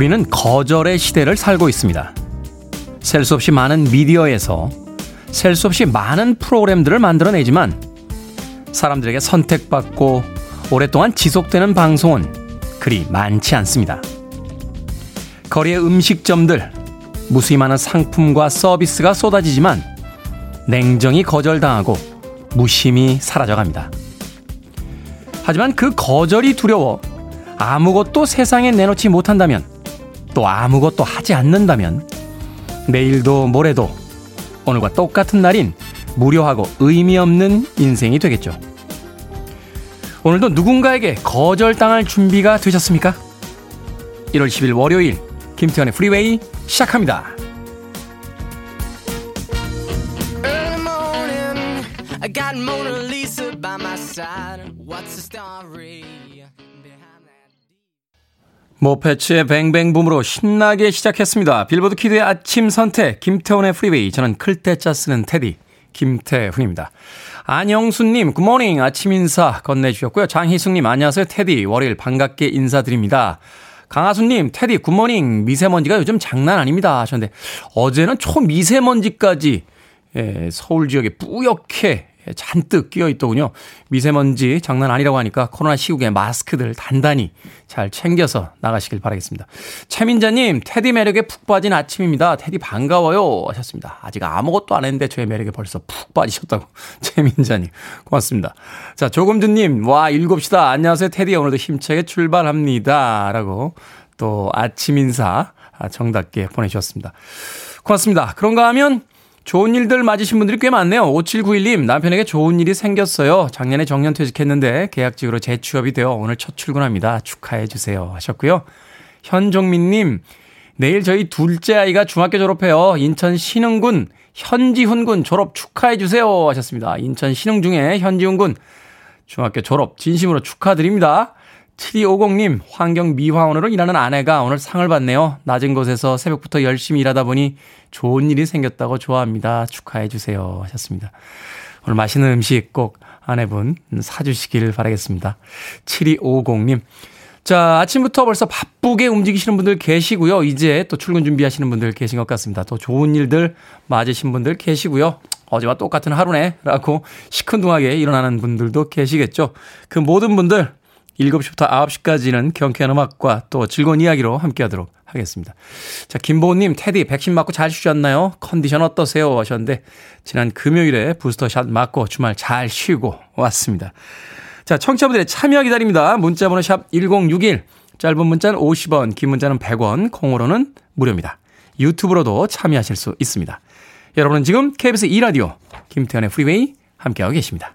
우리는 거절의 시대를 살고 있습니다. 셀 수 없이 많은 미디어에서 셀 수 없이 많은 프로그램들을 만들어내지만 사람들에게 선택받고 오랫동안 지속되는 방송은 그리 많지 않습니다. 거리의 음식점들, 무수히 많은 상품과 서비스가 쏟아지지만 냉정히 거절당하고 무심히 사라져갑니다. 하지만 그 거절이 두려워 아무것도 세상에 내놓지 못한다면 또 아무것도 하지 않는다면 내일도 모레도 오늘과 똑같은 날인 무료하고 의미 없는 인생이 되겠죠. 오늘도 누군가에게 거절당할 준비가 되셨습니까? 1월 10일 월요일 김태현의 프리웨이 시작합니다. 모패츠의 뱅뱅붐으로 신나게 시작했습니다. 빌보드 키드의 아침 선택, 김태훈의 프리웨이. 저는 클 때 짜 쓰는 테디, 김태훈입니다. 안영수님, good morning. 아침 인사 건네주셨고요. 장희숙님, 안녕하세요. 테디. 월요일 반갑게 인사드립니다. 강하수님, 테디, good morning. 미세먼지가 요즘 장난 아닙니다. 하셨는데, 어제는 초미세먼지까지, 예, 서울 지역에 뿌옇게 잔뜩 끼어 있더군요. 미세먼지 장난 아니라고 하니까 코로나 시국에 마스크들 단단히 잘 챙겨서 나가시길 바라겠습니다. 최민자님, 테디 매력에 푹 빠진 아침입니다. 테디 반가워요. 하셨습니다. 아직 아무것도 안 했는데 저의 매력에 벌써 푹 빠지셨다고. 최민자님, 고맙습니다. 자, 조금드님, 와, 일곱시다. 안녕하세요. 테디 오늘도 힘차게 출발합니다. 라고 또 아침 인사 정답게 보내주셨습니다. 고맙습니다. 그런가 하면 좋은 일들 맞으신 분들이 꽤 많네요. 5791님, 남편에게 좋은 일이 생겼어요. 작년에 정년 퇴직했는데 계약직으로 재취업이 되어 오늘 첫 출근합니다. 축하해주세요. 하셨고요. 현종민님, 내일 저희 둘째 아이가 중학교 졸업해요. 인천 신흥군 현지훈 군 졸업 축하해주세요. 하셨습니다. 인천 신흥 중에 현지훈 군 중학교 졸업 진심으로 축하드립니다. 7250님, 환경 미화원으로 일하는 아내가 오늘 상을 받네요. 낮은 곳에서 새벽부터 열심히 일하다 보니 좋은 일이 생겼다고 좋아합니다. 축하해주세요. 하셨습니다. 오늘 맛있는 음식 꼭 아내분 사주시길 바라겠습니다. 7250님. 자, 아침부터 벌써 바쁘게 움직이시는 분들 계시고요. 이제 또 출근 준비하시는 분들 계신 것 같습니다. 또 좋은 일들 맞으신 분들 계시고요. 어제와 똑같은 하루네. 라고 시큰둥하게 일어나는 분들도 계시겠죠. 그 모든 분들 7시부터 9시까지는 경쾌한 음악과 또 즐거운 이야기로 함께 하도록 하겠습니다. 자, 김보은님, 테디, 백신 맞고 잘 쉬셨나요? 컨디션 어떠세요? 하셨는데, 지난 금요일에 부스터샷 맞고 주말 잘 쉬고 왔습니다. 자, 청취자분들의 참여 기다립니다. 문자번호 샵 1061, 짧은 문자는 50원, 긴 문자는 100원, 콩으로는 무료입니다. 유튜브로도 참여하실 수 있습니다. 여러분은 지금 KBS 2라디오, 김태훈의 프리웨이 함께하고 계십니다.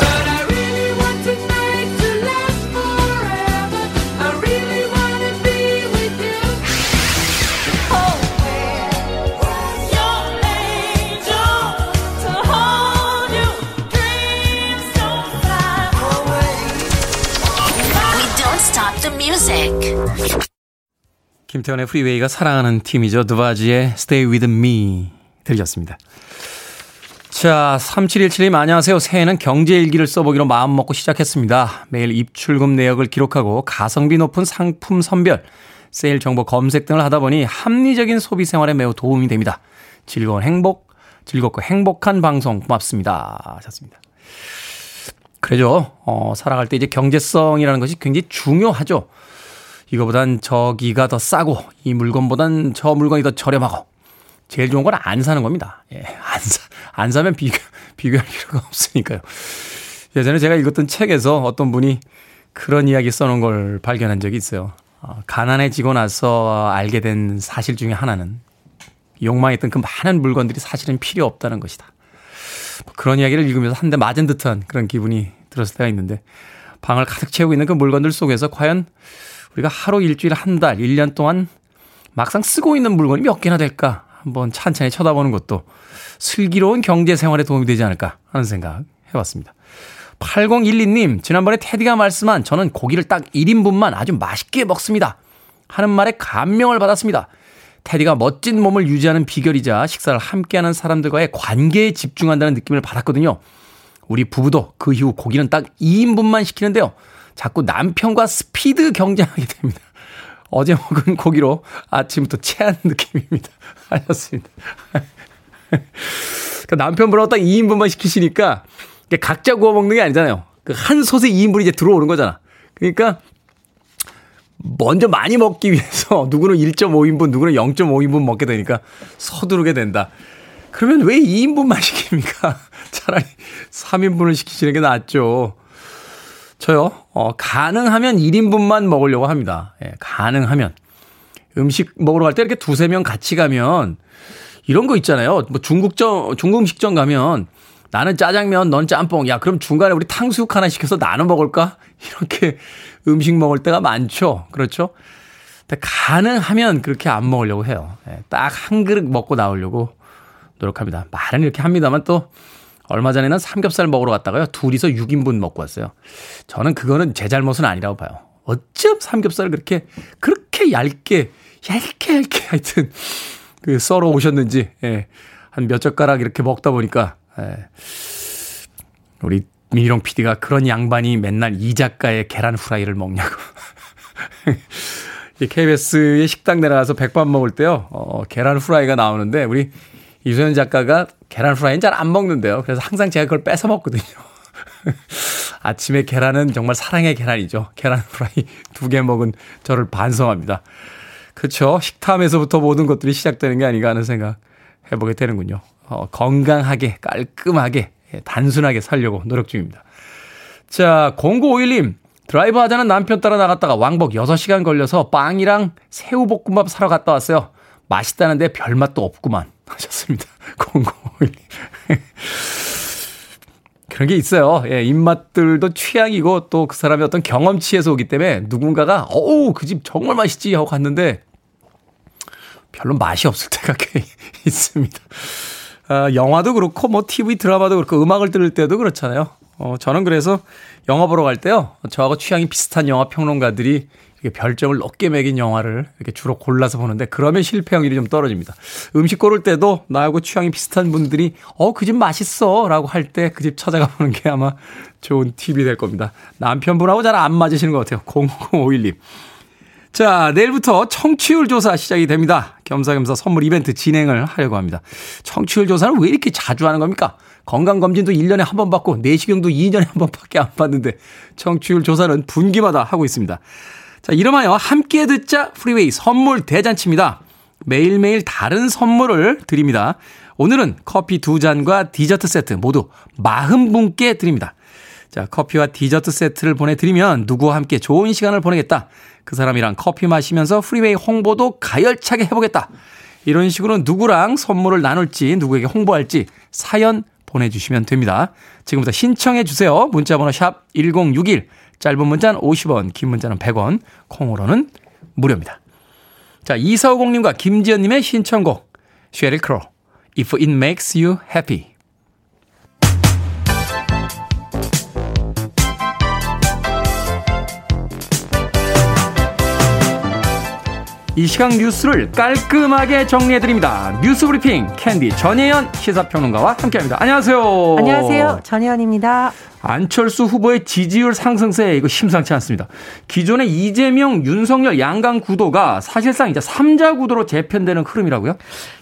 김태훈의 프리웨이가 사랑하는 팀이죠. 드바지의 Stay With Me 들렸습니다. 자, 3717님 안녕하세요. 새해는 경제 일기를 써보기로 마음먹고 시작했습니다. 매일 입출금 내역을 기록하고 가성비 높은 상품 선별, 세일 정보 검색 등을 하다 보니 합리적인 소비 생활에 매우 도움이 됩니다. 즐거운 행복, 즐겁고 행복한 방송 고맙습니다. 하셨습니다. 그렇죠. 어, 살아갈 때 이제 경제성이라는 것이 굉장히 중요하죠. 이거보단 저기가 더 싸고 이 물건보단 저 물건이 더 저렴하고 제일 좋은 건 안 사는 겁니다. 예, 안 사, 안 사면 비교, 비교할 필요가 없으니까요. 예전에 제가 읽었던 책에서 어떤 분이 그런 이야기 써놓은 걸 발견한 적이 있어요. 어, 가난해지고 나서 알게 된 사실 중에 하나는 욕망했던 그 많은 물건들이 사실은 필요 없다는 것이다. 뭐 그런 이야기를 읽으면서 한 대 맞은 듯한 그런 기분이 들었을 때가 있는데 방을 가득 채우고 있는 그 물건들 속에서 과연 우리가 하루, 일주일, 한 달, 1년 동안 막상 쓰고 있는 물건이 몇 개나 될까 한번 찬찬히 쳐다보는 것도 슬기로운 경제 생활에 도움이 되지 않을까 하는 생각 해봤습니다. 8012님, 지난번에 테디가 말씀한 저는 고기를 딱 1인분만 아주 맛있게 먹습니다. 하는 말에 감명을 받았습니다. 테디가 멋진 몸을 유지하는 비결이자 식사를 함께하는 사람들과의 관계에 집중한다는 느낌을 받았거든요. 우리 부부도 그 이후 고기는 딱 2인분만 시키는데요. 자꾸 남편과 스피드 경쟁하게 됩니다. 어제 먹은 고기로 아침부터 체한 느낌입니다. 하셨습니다. 그 남편분하고 딱 2인분만 시키시니까 각자 구워 먹는 게 아니잖아요. 그 한 솥에 2인분이 이제 들어오는 거잖아. 그러니까 먼저 많이 먹기 위해서 누구는 1.5인분, 누구는 0.5인분 먹게 되니까 서두르게 된다. 그러면 왜 2인분만 시킵니까? 차라리 3인분을 시키시는 게 낫죠. 저요, 어, 가능하면 1인분만 먹으려고 합니다. 예, 가능하면. 음식 먹으러 갈 때 이렇게 두세 명 같이 가면 이런 거 있잖아요. 뭐 중국점, 중국 음식점 가면 나는 짜장면, 넌 짬뽕. 야, 그럼 중간에 우리 탕수육 하나 시켜서 나눠 먹을까? 이렇게 음식 먹을 때가 많죠. 그렇죠? 가능하면 그렇게 안 먹으려고 해요. 예, 딱한 그릇 먹고 나오려고 노력합니다. 말은 이렇게 합니다만 또 얼마 전에는 삼겹살 먹으러 갔다가요. 둘이서 6인분 먹고 왔어요. 저는 그거는 제 잘못은 아니라고 봐요. 어쩜 삼겹살을 그렇게, 그렇게 얇게, 얇게, 얇게 하여튼, 그 썰어 오셨는지, 예. 한 몇 젓가락 이렇게 먹다 보니까, 예. 우리 민희롱 PD가 그런 양반이 맨날 이 작가의 계란 후라이를 먹냐고. KBS의 식당 내려가서 백반 먹을 때요, 어, 계란 후라이가 나오는데, 우리 이소연 작가가 계란 후라이는 잘 안 먹는데요. 그래서 항상 제가 그걸 뺏어 먹거든요. 아침에 계란은 정말 사랑의 계란이죠. 계란 후라이 두 개 먹은 저를 반성합니다. 그렇죠. 식탐에서부터 모든 것들이 시작되는 게 아닌가 하는 생각 해보게 되는군요. 어, 건강하게, 깔끔하게, 예, 단순하게 살려고 노력 중입니다. 자, 0951님. 드라이브 하자는 남편 따라 나갔다가 왕복 6시간 걸려서 빵이랑 새우볶음밥 사러 갔다 왔어요. 맛있다는데 별맛도 없구만. 하셨습니다. 0051. 그런 게 있어요. 예, 입맛들도 취향이고 또 그 사람의 어떤 경험치에서 오기 때문에 누군가가 어우, 그 집 정말 맛있지 하고 갔는데 별로 맛이 없을 때가 꽤 있습니다. 아, 영화도 그렇고 뭐 TV 드라마도 그렇고 음악을 들을 때도 그렇잖아요. 어, 저는 그래서 영화 보러 갈 때요. 저하고 취향이 비슷한 영화 평론가들이 이렇게 별점을 높게 매긴 영화를 이렇게 주로 골라서 보는데 그러면 실패 확률이 좀 떨어집니다. 음식 고를 때도 나하고 취향이 비슷한 분들이 어, 그 집 맛있어 라고 할 때 그 집 찾아가 보는 게 아마 좋은 팁이 될 겁니다. 남편분하고 잘 안 맞으시는 것 같아요. 0051님. 자, 내일부터 청취율 조사 시작이 됩니다. 겸사겸사 선물 이벤트 진행을 하려고 합니다. 청취율 조사는 왜 이렇게 자주 하는 겁니까? 건강검진도 1년에 한 번 받고 내시경도 2년에 한 번밖에 안 받는데 청취율 조사는 분기마다 하고 있습니다. 자, 이름하여 함께 듣자 프리웨이 선물 대잔치입니다. 매일매일 다른 선물을 드립니다. 오늘은 커피 두 잔과 디저트 세트 모두 40분께 드립니다. 자, 커피와 디저트 세트를 보내드리면 누구와 함께 좋은 시간을 보내겠다. 그 사람이랑 커피 마시면서 프리웨이 홍보도 가열차게 해보겠다. 이런 식으로 누구랑 선물을 나눌지, 누구에게 홍보할지 사연 보내주시면 됩니다. 지금부터 신청해 주세요. 문자번호 샵 1061. 짧은 문자는 50원, 긴 문자는 100원, 콩으로는 무료입니다. 자, 이서공님과 김지연님의 신청곡, 쉐릴 크로, If It Makes You Happy. 이 시각 뉴스를 깔끔하게 정리해드립니다. 뉴스 브리핑 캔디 전예현 시사평론가와 함께합니다. 안녕하세요. 안녕하세요. 전예현입니다. 안철수 후보의 지지율 상승세 이거 심상치 않습니다. 기존의 이재명, 윤석열 양강 구도가 사실상 이제 3자 구도로 재편되는 흐름이라고요?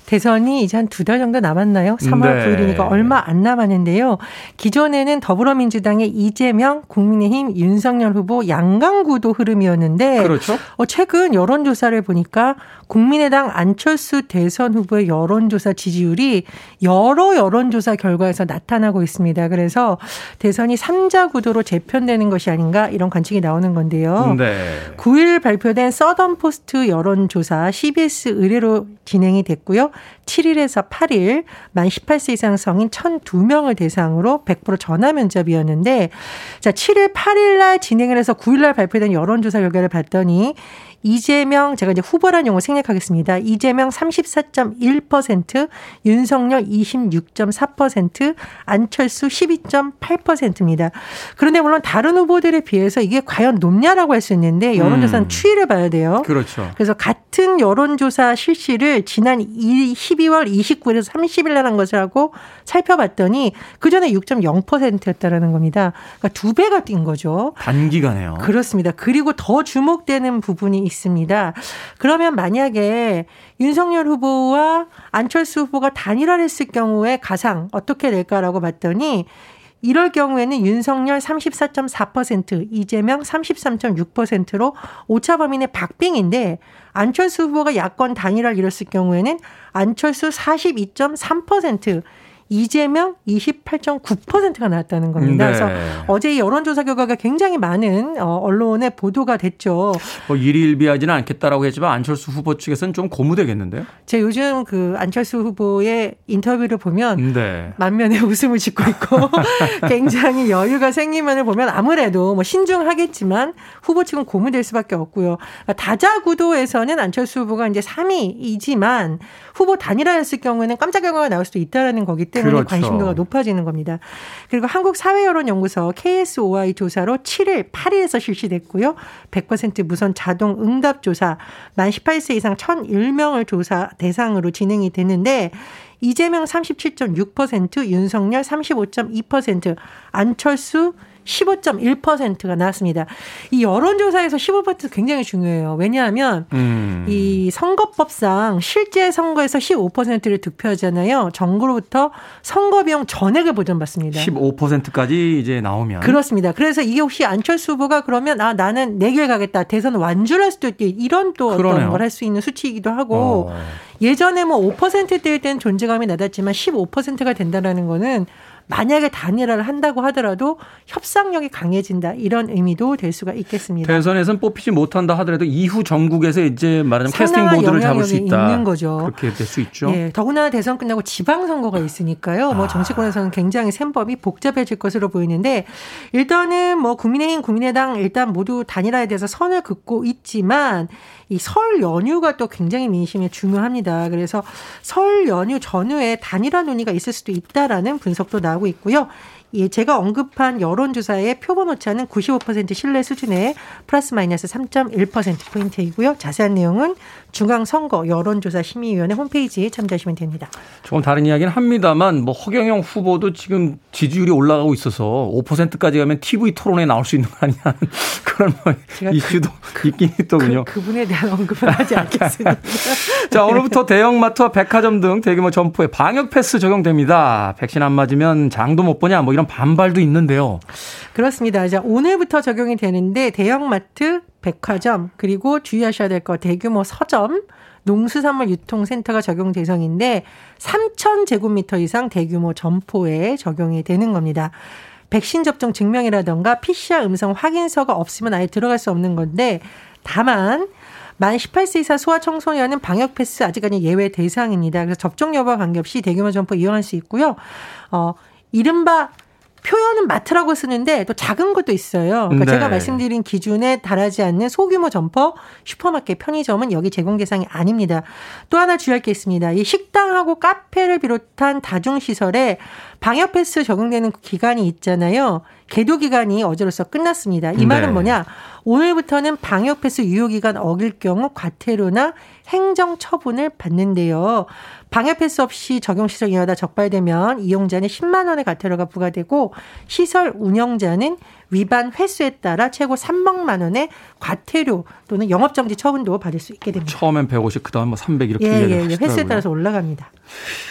대선이 이제 한 두 달 정도 남았나요? 3월 네. 9일이니까 얼마 안 남았는데요. 기존에는 더불어민주당의 이재명, 국민의힘 윤석열 후보 양강구도 흐름이었는데 그렇죠. 어, 최근 여론조사를 보니까 국민의당 안철수 대선 후보의 여론조사 지지율이 여러 여론조사 결과에서 나타나고 있습니다. 그래서 대선 정권이 삼자 구도로 재편되는 것이 아닌가 이런 관측이 나오는 건데요. 네. 9일 발표된 서던 포스트 여론조사 CBS 의뢰로 진행이 됐고요. 7일에서 8일 만 18세 이상 성인 1,002명을 대상으로 100% 전화 면접이었는데 자, 7일 8일 날 진행을 해서 9일 날 발표된 여론조사 결과를 봤더니 이재명 제가 이제 후보란 용어 생략하겠습니다. 이재명 34.1%, 윤석열 26.4%, 안철수 12.8%입니다. 그런데 물론 다른 후보들에 비해서 이게 과연 높냐라고 할 수 있는데 여론조사는 음. 추이를 봐야 돼요. 그렇죠. 그래서 같은 여론조사 실시를 지난 12월 29일에서 30일 날 한 것을 하고 살펴봤더니 그 전에 6.0%였다라는 겁니다. 그러니까 두 배가 뛴 거죠. 단기간에요. 그렇습니다. 그리고 더 주목되는 부분이 있습니다. 그러면 만약에 윤석열 후보와 안철수 후보가 단일화를 했을 경우에 가상 어떻게 될까라고 봤더니 이럴 경우에는 윤석열 34.4%, 이재명 33.6%로 오차 범인의 박빙인데 안철수 후보가 야권 단일화를 이뤘을 경우에는 안철수 42.3%, 이재명 28.9%가 나왔다는 겁니다. 네. 그래서 어제 이 여론조사 결과가 굉장히 많은 어, 언론에 보도가 됐죠. 뭐 일일비하지는 않겠다라고 했지만 안철수 후보 측에서는 좀 고무되겠는데요? 제가 요즘 그 안철수 후보의 인터뷰를 보면 네. 만면에 웃음을 짓고 있고 굉장히 여유가 생기면을 보면 아무래도 뭐 신중하겠지만 후보 측은 고무될 수밖에 없고요. 그러니까 다자 구도에서는 안철수 후보가 이제 3위이지만 후보 단일화였을 경우에는 깜짝 결과가 나올 수도 있다라는 거기 때문에 때문에 그렇죠. 관심도가 높아지는 겁니다. 그리고 한국 사회여론연구소 KSOI 조사로 7일, 8일에서 실시됐고요. 100% 무선 자동 응답 조사 만 18세 이상 1001명을 조사 대상으로 진행이 됐는데 이재명 37.6%, 윤석열 35.2%, 안철수 15.1%가 나왔습니다. 이 여론조사에서 15% 굉장히 중요해요. 왜냐하면 음. 이 선거법상 실제 선거에서 15%를 득표하잖아요. 정부로부터 선거 비용 전액을 보전받습니다. 15%까지 이제 나오면 그렇습니다. 그래서 이게 혹시 안철수 후보가 그러면 아 나는 내길 가겠다 대선 완주를 할 수도 있고 이런 또 어떤 걸 할 수 있는 수치이기도 하고 어. 예전에 뭐 5%대일 때는 존재감이 낮았지만 15%가 된다라는 거는 만약에 단일화를 한다고 하더라도 협상력이 강해진다 이런 의미도 될 수가 있겠습니다. 대선에선 뽑히지 못한다 하더라도 이후 전국에서 이제 말하자면 캐스팅 보드를 잡을 수 있다. 있는 거죠. 그렇게 될 수 있죠. 예, 더구나 대선 끝나고 지방 선거가 있으니까요. 뭐 아. 정치권에서는 굉장히 셈법이 복잡해질 것으로 보이는데 일단은 뭐 국민의힘, 국민의당 일단 모두 단일화에 대해서 선을 긋고 있지만 이 설 연휴가 또 굉장히 민심에 중요합니다. 그래서 설 연휴 전후에 단일화 논의가 있을 수도 있다라는 분석도 나오고 있고요. 예, 제가 언급한 여론조사의 표본 오차는 95% 신뢰 수준의 플러스 마이너스 3.1% 포인트이고요. 자세한 내용은 중앙선거 여론조사 심의위원회 홈페이지에 참조하시면 됩니다. 조금 다른 이야기는 합니다만 뭐 허경영 후보도 지금 지지율이 올라가고 있어서 5%까지 가면 TV 토론에 나올 수 있는 거 아니냐 그런 뭐 이슈도 그, 있긴 있더군요. 그, 그분에 대한 언급은 하지 않겠습니다. 자 오늘부터 대형마트와 백화점 등 대규모 점포에 방역 패스 적용됩니다. 백신 안 맞으면 장도 못 보냐 뭐 이런 반발도 있는데요. 그렇습니다. 자 오늘부터 적용이 되는데 대형마트 백화점 그리고 주의하셔야 될 거 대규모 서점 농수산물 유통센터가 적용 대상인데 3천 제곱미터 이상 대규모 점포에 적용이 되는 겁니다. 백신 접종 증명이라던가 PCR 음성 확인서가 없으면 아예 들어갈 수 없는 건데 다만 만 18세 이하 소아 청소년은 방역 패스 아직까지 예외 대상입니다. 그래서 접종 여부와 관계없이 대규모 점포 이용할 수 있고요. 어 이른바 표현은 마트라고 쓰는데 또 작은 것도 있어요. 그러니까 네. 제가 말씀드린 기준에 달하지 않는 소규모 점포, 슈퍼마켓, 편의점은 여기 제공 대상이 아닙니다. 또 하나 주의할 게 있습니다. 이 식당하고 카페를 비롯한 다중시설에 방역 패스 적용되는 기간이 있잖아요. 계도 기간이 어제로서 끝났습니다. 이 말은 네. 뭐냐? 오늘부터는 방역 패스 유효 기간 어길 경우 과태료나 행정 처분을 받는데요. 방역 패스 없이 적용 시설 이용하다 적발되면 이용자는 10만 원의 과태료가 부과되고 시설 운영자는 위반 횟수에 따라 최고 300만 원의 과태료 또는 영업 정지 처분도 받을 수 있게 됩니다. 처음엔 150, 그다음 뭐300 이렇게 예, 예, 예. 횟수에 따라서 올라갑니다.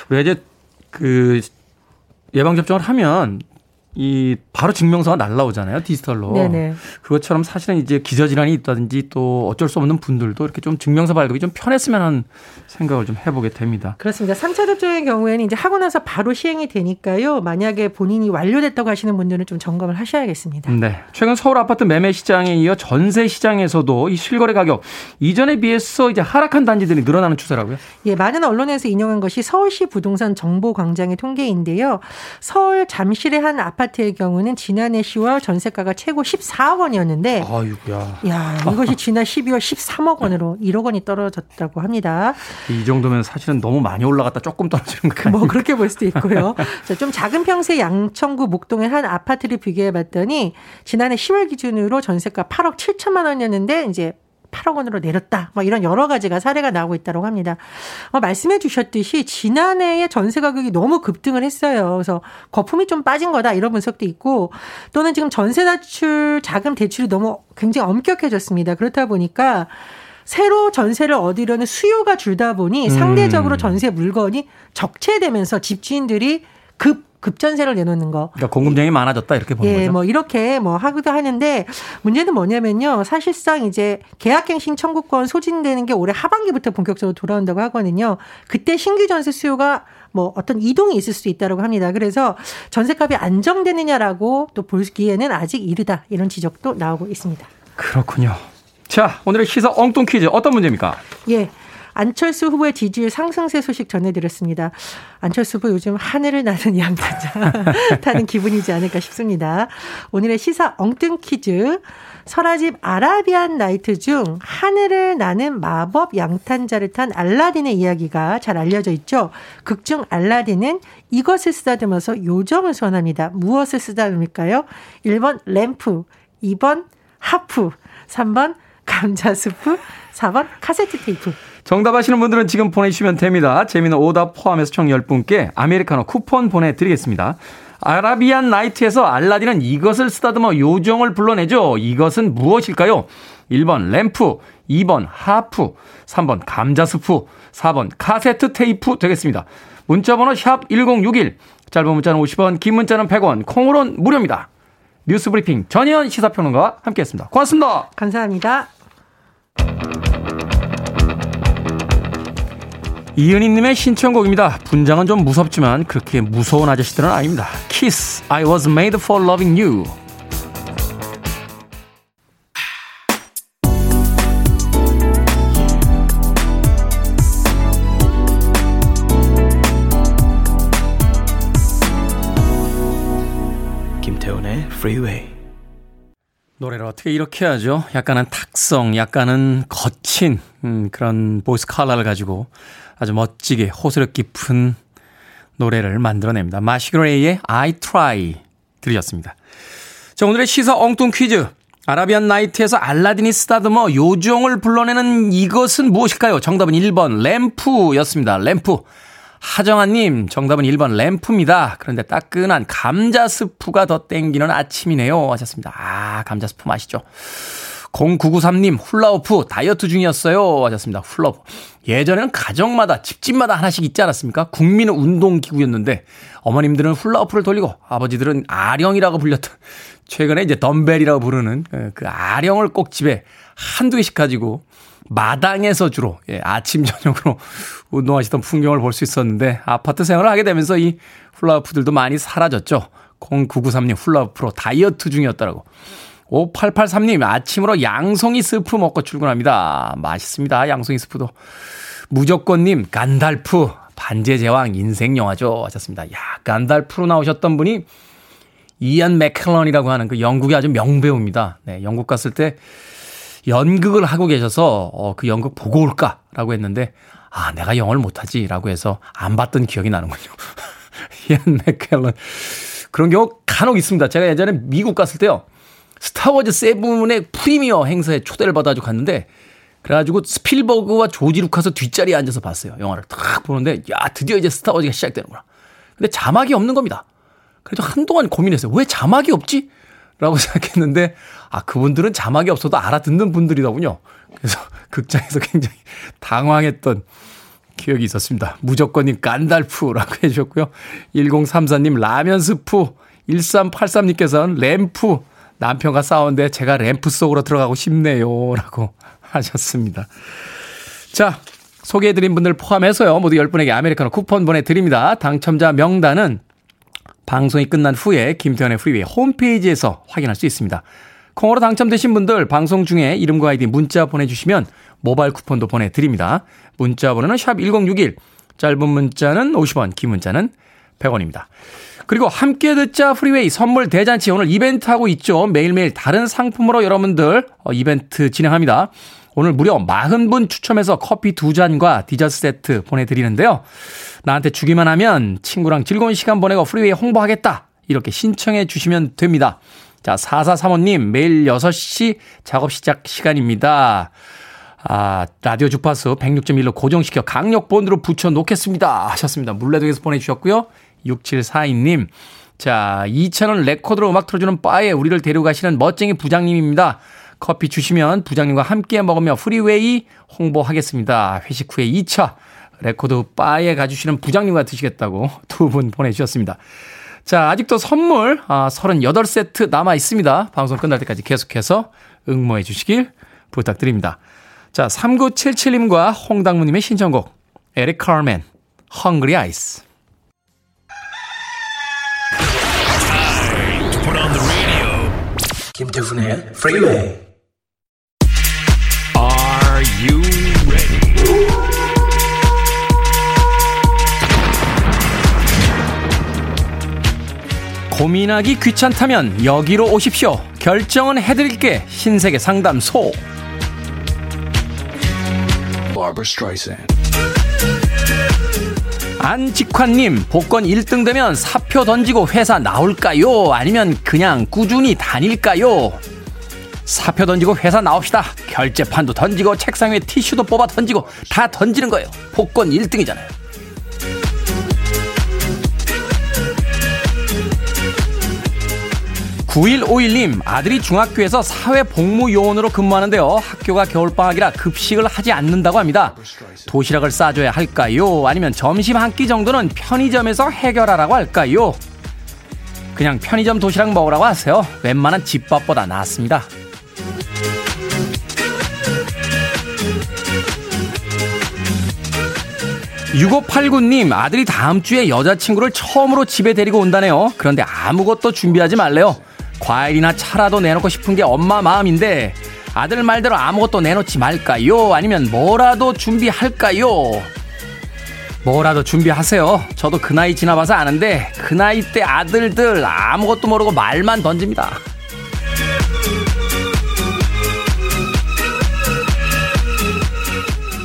왜 이제 그 예방 접종을 하면 이 바로 증명서가 날라오잖아요 디지털로. 네네. 그것처럼 사실은 이제 기저질환이 있다든지 또 어쩔 수 없는 분들도 이렇게 좀 증명서 발급이 좀 편했으면 하는 생각을 좀 해보게 됩니다. 그렇습니다. 3차 접종의 경우에는 이제 하고 나서 바로 시행이 되니까요. 만약에 본인이 완료됐다고 하시는 분들은 좀 점검을 하셔야겠습니다. 네. 최근 서울 아파트 매매 시장에 이어 전세 시장에서도 이 실거래 가격 이전에 비해서 이제 하락한 단지들이 늘어나는 추세라고요? 예, 많은 언론에서 인용한 것이 서울시 부동산 정보 광장의 통계인데요. 서울 잠실의 한 아파트 아파트의 경우는 지난해 10월 전세가가 최고 14억 원이었는데 아이고야. 야, 이것이 지난 12월 13억 원으로 1억 원이 떨어졌다고 합니다. 이 정도면 사실은 너무 많이 올라갔다 조금 떨어지는 거예요. 뭐 그렇게 볼 수도 있고요. 자, 좀 작은 평수의 양천구 목동의 한 아파트를 비교해 봤더니 지난해 10월 기준으로 전세가 8억 7천만 원이었는데 이제 8억 원으로 내렸다. 뭐 이런 여러 가지가 사례가 나오고 있다고 합니다. 어, 말씀해 주셨듯이 지난해에 전세 가격이 너무 급등을 했어요. 그래서 거품이 좀 빠진 거다 이런 분석도 있고 또는 지금 전세 대출 자금 대출이 너무 굉장히 엄격해졌습니다. 그렇다 보니까 새로 전세를 얻으려는 수요가 줄다 보니 상대적으로 음. 전세 물건이 적체되면서 집주인들이 급 급전세를 내놓는 거. 그러니까 공급량이 많아졌다 이렇게 보는 예, 거죠. 뭐 이렇게 뭐 하기도 하는데 문제는 뭐냐면요. 사실상 이제 계약갱신 청구권 소진되는 게 올해 하반기부터 본격적으로 돌아온다고 하거든요. 그때 신규 전세 수요가 뭐 어떤 이동이 있을 수 있다고 합니다. 그래서 전세값이 안정되느냐라고 또 보기에는 아직 이르다 이런 지적도 나오고 있습니다. 그렇군요. 자, 오늘의 시사 엉뚱 퀴즈 어떤 문제입니까? 예. 안철수 후보의 지지율 상승세 소식 전해드렸습니다. 안철수 후보 요즘 하늘을 나는 양타자 타는 기분이지 않을까 싶습니다. 오늘의 시사 엉뚱 퀴즈. 설아집 아라비안 나이트 중 하늘을 나는 마법 양탄자를 탄 알라딘의 이야기가 잘 알려져 있죠. 극중 알라딘은 이것을 쓰다듬어서 요정을 소환합니다. 무엇을 쓰다듬을까요? 1번 램프, 2번 하프, 3번 감자스프, 4번 카세트 테이프. 정답 아시는 분들은 지금 보내주시면 됩니다. 재밌는 오답 포함해서 총 10분께 아메리카노 쿠폰 보내드리겠습니다. 아라비안 나이트에서 알라딘은 이것을 쓰다듬어 요정을 불러내죠. 이것은 무엇일까요? 1번 램프, 2번 하프, 3번 감자스프, 4번 카세트 테이프 되겠습니다. 문자번호 샵 1061, 짧은 문자는 50원, 긴 문자는 100원, 콩으로는 무료입니다. 뉴스 브리핑 전희연 시사평론가와 함께했습니다. 고맙습니다. 감사합니다. 이은희님의 신청곡입니다. 분장은 좀 무섭지만 그렇게 무서운 아저씨들은 아닙니다. Kiss, I was made for loving you. 김태훈의 Freeway. 노래를 어떻게 이렇게 하죠? 약간은 탁성, 약간은 거친 음, 그런 voice color를 가지고 아주 멋지게 호소력 깊은 노래를 만들어냅니다. Macy Gray의 I Try 들으셨습니다. 자, 오늘의 시사 엉뚱 퀴즈. 아라비안 나이트에서 알라딘이 쓰다듬어 요정을 불러내는 이것은 무엇일까요? 정답은 1번 램프였습니다. 램프. 하정아님, 정답은 1번 램프입니다. 그런데 따끈한 감자 스프가 더 땡기는 아침이네요. 하셨습니다. 아, 감자 스프 맛있죠. 0993님, 훌라우프 다이어트 중이었어요. 하셨습니다. 훌라우프. 예전에는 가정마다, 집집마다 하나씩 있지 않았습니까? 국민 운동기구였는데, 어머님들은 훌라우프를 돌리고, 아버지들은 아령이라고 불렸던, 최근에 이제 덤벨이라고 부르는 그, 그 아령을 꼭 집에 한두 개씩 가지고, 마당에서 주로, 예, 아침, 저녁으로 운동하시던 풍경을 볼 수 있었는데, 아파트 생활을 하게 되면서 이 훌라우프들도 많이 사라졌죠. 0993님 훌라우프로 다이어트 중이었다라고. 5883님, 아침으로 양송이 스프 먹고 출근합니다. 맛있습니다. 양송이 스프도. 무조건님, 간달프, 반제 제왕 인생 영화죠. 하셨습니다. 야, 간달프로 나오셨던 분이 이안 맥켈런이라고 하는 그 영국의 아주 명배우입니다. 네, 영국 갔을 때 연극을 하고 계셔서 어, 그 연극 보고 올까라고 했는데 아, 내가 영어를 못하지라고 해서 안 봤던 기억이 나는군요. 이안 맥켈런. 그런 경우 간혹 있습니다. 제가 예전에 미국 갔을 때요. 스타워즈 seven의 프리미어 행사에 초대를 받아가지고 갔는데 그래가지고 스필버그와 조지 루카스 뒷자리에 앉아서 봤어요. 영화를 탁 보는데 야 드디어 이제 스타워즈가 시작되는구나. 근데 자막이 없는 겁니다. 그래서 한동안 고민했어요. 왜 자막이 없지? 라고 생각했는데 아 그분들은 자막이 없어도 알아듣는 분들이더군요. 그래서 극장에서 굉장히 당황했던 기억이 있었습니다. 무조건님 간달프라고 해주셨고요. 1034님 라면 스프 1383님께서는 램프 남편과 싸우는데 제가 램프 속으로 들어가고 싶네요. 라고 하셨습니다. 자, 소개해드린 분들 포함해서요. 모두 10분에게 아메리카노 쿠폰 보내드립니다. 당첨자 명단은 방송이 끝난 후에 김태훈의 프리웨이 홈페이지에서 확인할 수 있습니다. 콩으로 당첨되신 분들 방송 중에 이름과 아이디 문자 보내주시면 모바일 쿠폰도 보내드립니다. 문자 번호는 샵 1061, 짧은 문자는 50원, 긴 문자는 100원입니다. 그리고 함께 듣자 프리웨이 선물 대잔치 오늘 이벤트 하고 있죠. 매일매일 다른 상품으로 여러분들 어, 이벤트 진행합니다. 오늘 무려 40분 추첨해서 커피 두 잔과 디저트 세트 보내드리는데요. 나한테 주기만 하면 친구랑 즐거운 시간 보내고 프리웨이 홍보하겠다. 이렇게 신청해 주시면 됩니다. 자, 4435님, 매일 6시 작업 시작 시간입니다. 아, 라디오 주파수 106.1로 고정시켜 강력본드로 붙여 놓겠습니다. 하셨습니다. 문래동에서 보내주셨고요. 6742님. 자, 2,000원 레코드로 음악 틀어주는 바에 우리를 데려가시는 멋쟁이 부장님입니다. 커피 주시면 부장님과 함께 먹으며 프리웨이 홍보하겠습니다. 회식 후에 2차 레코드 바에 가주시는 부장님과 드시겠다고 두 분 보내주셨습니다. 자, 아직도 선물 아, 38세트 남아 있습니다. 방송 끝날 때까지 계속해서 응모해 주시길 부탁드립니다. 자, 3977님과 홍당무님의 신청곡 에릭 카르맨 Hungry Eyes 김태훈의 프리웨이 Are you ready? 고민하기 귀찮다면 여기로 오십시오. 결정은 해드릴게. 신세계 상담소. 안직환님, 복권 1등 되면 사표 던지고 회사 나올까요? 아니면 그냥 꾸준히 다닐까요? 사표 던지고 회사 나옵시다. 결제판도 던지고 책상 위에 티슈도 뽑아 던지고 다 던지는 거예요. 복권 1등이잖아요. 9151님, 아들이 중학교에서 사회복무요원으로 근무하는데요. 학교가 겨울방학이라 급식을 하지 않는다고 합니다. 도시락을 싸줘야 할까요? 아니면 점심 한 끼 정도는 편의점에서 해결하라고 할까요? 그냥 편의점 도시락 먹으라고 하세요. 웬만한 집밥보다 낫습니다. 6589님, 아들이 다음 주에 여자친구를 처음으로 집에 데리고 온다네요. 그런데 아무것도 준비하지 말래요. 과일이나 차라도 내놓고 싶은 게 엄마 마음인데, 아들 말대로 아무것도 내놓지 말까요? 아니면 뭐라도 준비할까요? 뭐라도 준비하세요. 저도 그 나이 지나봐서 아는데, 그 나이 때 아들들 아무것도 모르고 말만 던집니다.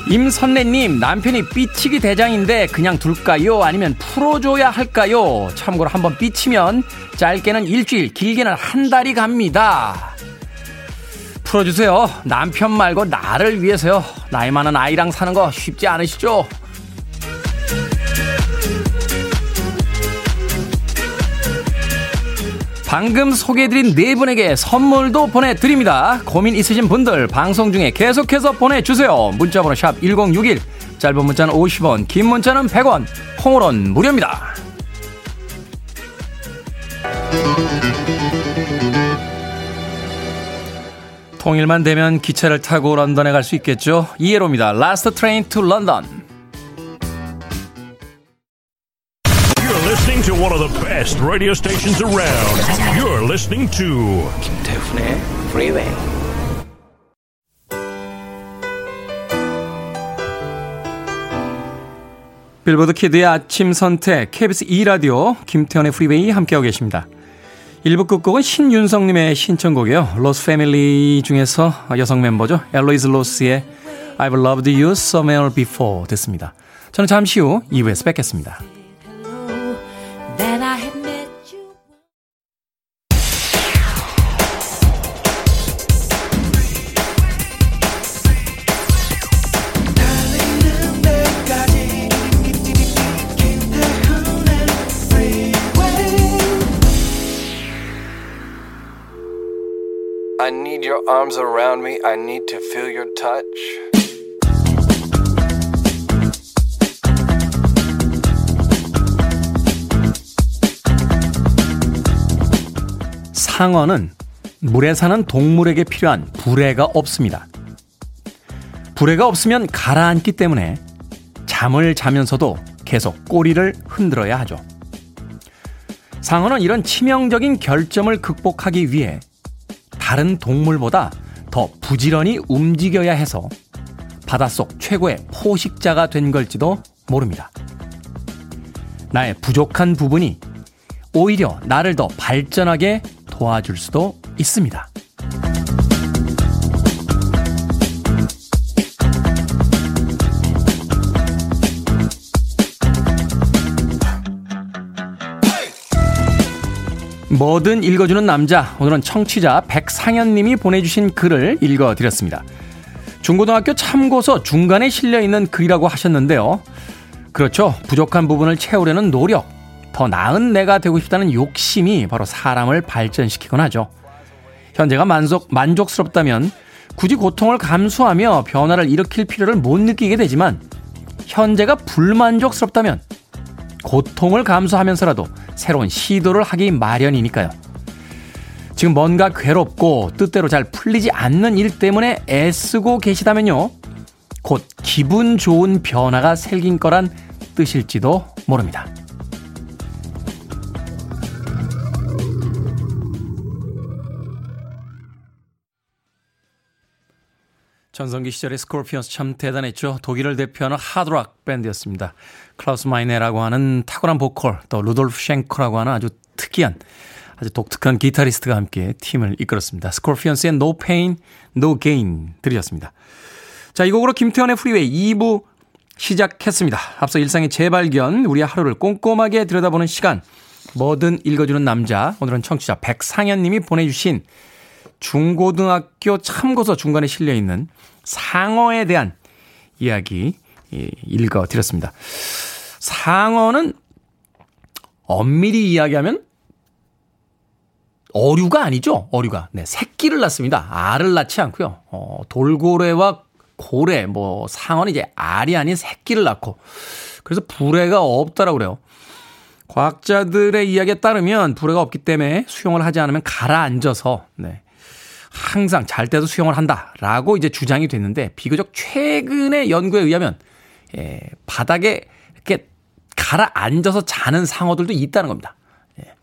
임선래님, 남편이 삐치기 대장인데 그냥 둘까요? 아니면 풀어줘야 할까요? 참고로 한번 삐치면 짧게는 일주일, 길게는 한 달이 갑니다. 풀어주세요. 남편 말고 나를 위해서요. 나이 많은 아이랑 사는 거 쉽지 않으시죠? 방금 소개해드린 네 분에게 선물도 보내드립니다. 고민 있으신 분들 방송 중에 계속해서 보내주세요. 문자번호 샵 1061, 짧은 문자는 50원, 긴 문자는 100원, 콩으로는 무료입니다. 통일만 되면 기차를 타고 런던에 갈 수 있겠죠. ELO입니다. Last Train to London. listening to one of the best radio stations around. You're listening to 김태훈의 Freeway. 빌보드 kid의 아침 선택 KBS 2 라디오 김태훈의 프리웨이 함께하고 계십니다. 1부 끝곡은 신윤성님의 신청곡이에요. 로스 패밀리 중에서 여성 멤버죠. 엘로이즈 로스의 I've loved you somewhere before 됐습니다. 저는 잠시 후 2부에서 뵙겠습니다. Your arms around me. I need to feel your touch. 상어는 물에 사는 동물에게 필요한 부레가 없습니다. 부레가 없으면 가라앉기 때문에 잠을 자면서도 계속 꼬리를 흔들어야 하죠. 상어는 이런 치명적인 결점을 극복하기 위해 다른 동물보다 더 부지런히 움직여야 해서 바닷속 최고의 포식자가 된 걸지도 모릅니다. 나의 부족한 부분이 오히려 나를 더 발전하게 도와줄 수도 있습니다. 뭐든 읽어주는 남자. 오늘은 청취자 백상현님이 보내주신 글을 읽어드렸습니다. 중고등학교 참고서 중간에 실려 있는 글이라고 하셨는데요. 그렇죠. 부족한 부분을 채우려는 노력, 더 나은 내가 되고 싶다는 욕심이 바로 사람을 발전시키곤 하죠. 현재가 만족, 만족스럽다면 굳이 고통을 감수하며 변화를 일으킬 필요를 못 느끼게 되지만 현재가 불만족스럽다면 고통을 감수하면서라도 새로운 시도를 하기 마련이니까요. 지금 뭔가 괴롭고 뜻대로 잘 풀리지 않는 일 때문에 애쓰고 계시다면요. 곧 기분 좋은 변화가 생길 거란 뜻일지도 모릅니다. 전성기 시절의 스콜피언스 참 대단했죠. 독일을 대표하는 하드락 밴드였습니다. 클라우스 마이네라고 하는 탁월한 보컬, 또 루돌프 쉔커라고 하는 아주 특이한, 아주 독특한 기타리스트가 함께 팀을 이끌었습니다. 스콜피언스의 No Pain, No Gain 들으셨습니다. 자, 이 곡으로 김태훈의 프리웨이 2부 시작했습니다. 앞서 일상의 재발견, 우리의 하루를 꼼꼼하게 들여다보는 시간, 뭐든 읽어주는 남자, 오늘은 청취자 백상현 님이 보내주신 중고등학교 참고서 중간에 실려 있는 상어에 대한 이야기 읽어 드렸습니다. 상어는 엄밀히 이야기하면 어류가 아니죠. 어류가. 네, 새끼를 낳습니다. 알을 낳지 않고요. 어, 돌고래와 고래, 뭐 상어는 이제 알이 아닌 새끼를 낳고 그래서 불해가 없다라고 그래요. 과학자들의 이야기에 따르면 불해가 없기 때문에 수영을 하지 않으면 가라앉아서 네. 항상 잘 때도 수영을 한다라고 이제 주장이 됐는데 비교적 최근의 연구에 의하면 예, 바닥에 이렇게 가라앉아서 자는 상어들도 있다는 겁니다. 예,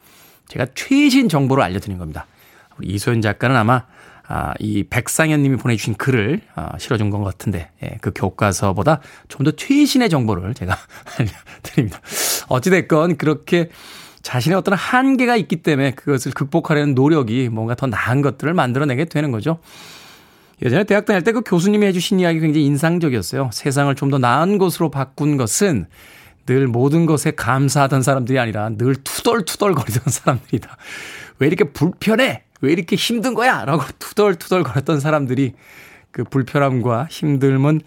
제가 최신 정보를 알려드린 겁니다. 우리 이소연 작가는 아마 아, 이 백상현 님이 보내주신 글을 아, 실어준 것 같은데, 예, 그 교과서보다 좀 더 최신의 정보를 제가 알려드립니다. 어찌됐건 그렇게 자신의 어떤 한계가 있기 때문에 그것을 극복하려는 노력이 뭔가 더 나은 것들을 만들어내게 되는 거죠. 예전에 대학 다닐 때 그 교수님이 해주신 이야기 굉장히 인상적이었어요. 세상을 좀 더 나은 곳으로 바꾼 것은 늘 모든 것에 감사하던 사람들이 아니라 늘 투덜투덜 거리던 사람들이다. 왜 이렇게 불편해? 왜 이렇게 힘든 거야? 라고 투덜투덜 거렸던 사람들이 그 불편함과 힘듦은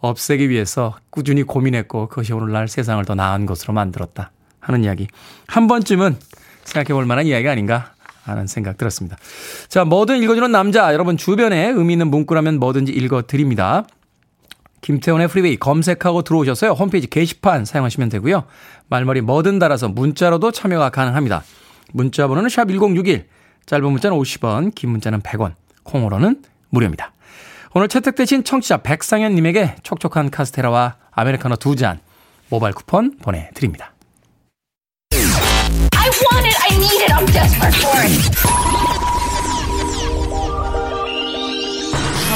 없애기 위해서 꾸준히 고민했고 그것이 오늘날 세상을 더 나은 것으로 만들었다. 하는 이야기. 한 번쯤은 생각해 볼 만한 이야기가 아닌가 하는 생각 들었습니다. 자, 뭐든 읽어주는 남자. 여러분 주변에 의미 있는 문구라면 뭐든지 읽어드립니다. 김태훈의 프리웨이 검색하고 들어오셔서요. 홈페이지 게시판 사용하시면 되고요. 말머리 뭐든 달아서 문자로도 참여가 가능합니다. 문자 번호는 샵 1061, 짧은 문자는 50원, 긴 문자는 100원, 콩으로는 무료입니다. 오늘 채택되신 청취자 백상현님에게 촉촉한 카스테라와 아메리카노 두 잔 모바일 쿠폰 보내드립니다. I want it. I need it. I'm desperate for it.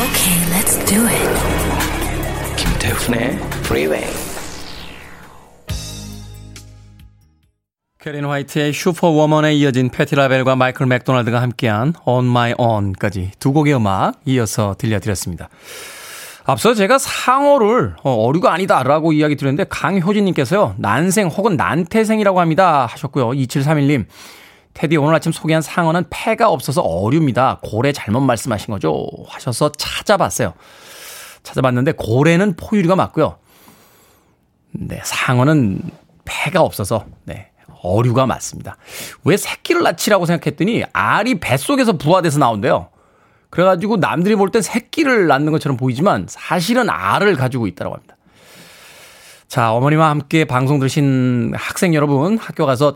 Okay, let's do it. 김태훈의 Freeway. 캐린 화이트의 슈퍼워먼에 이어진 패티 라벨과 마이클 맥도날드가 함께한 On My Own까지 두 곡의 음악 이어서 들려드렸습니다. 앞서 제가 상어를 어, 어류가 아니다라고 이야기 드렸는데 강효진님께서요. 난생 혹은 난태생이라고 합니다 하셨고요. 2731님. 테디 오늘 아침 소개한 상어는 폐가 없어서 어류입니다. 고래 잘못 말씀하신 거죠? 하셔서 찾아봤어요. 찾아봤는데 고래는 포유류가 맞고요. 네, 상어는 폐가 없어서 네, 어류가 맞습니다. 왜 새끼를 낳치라고 생각했더니 알이 뱃속에서 부화돼서 나온대요. 그래가지고 남들이 볼 땐 새끼를 낳는 것처럼 보이지만 사실은 알을 가지고 있다고 합니다. 자, 어머니와 함께 방송 들으신 학생 여러분, 학교 가서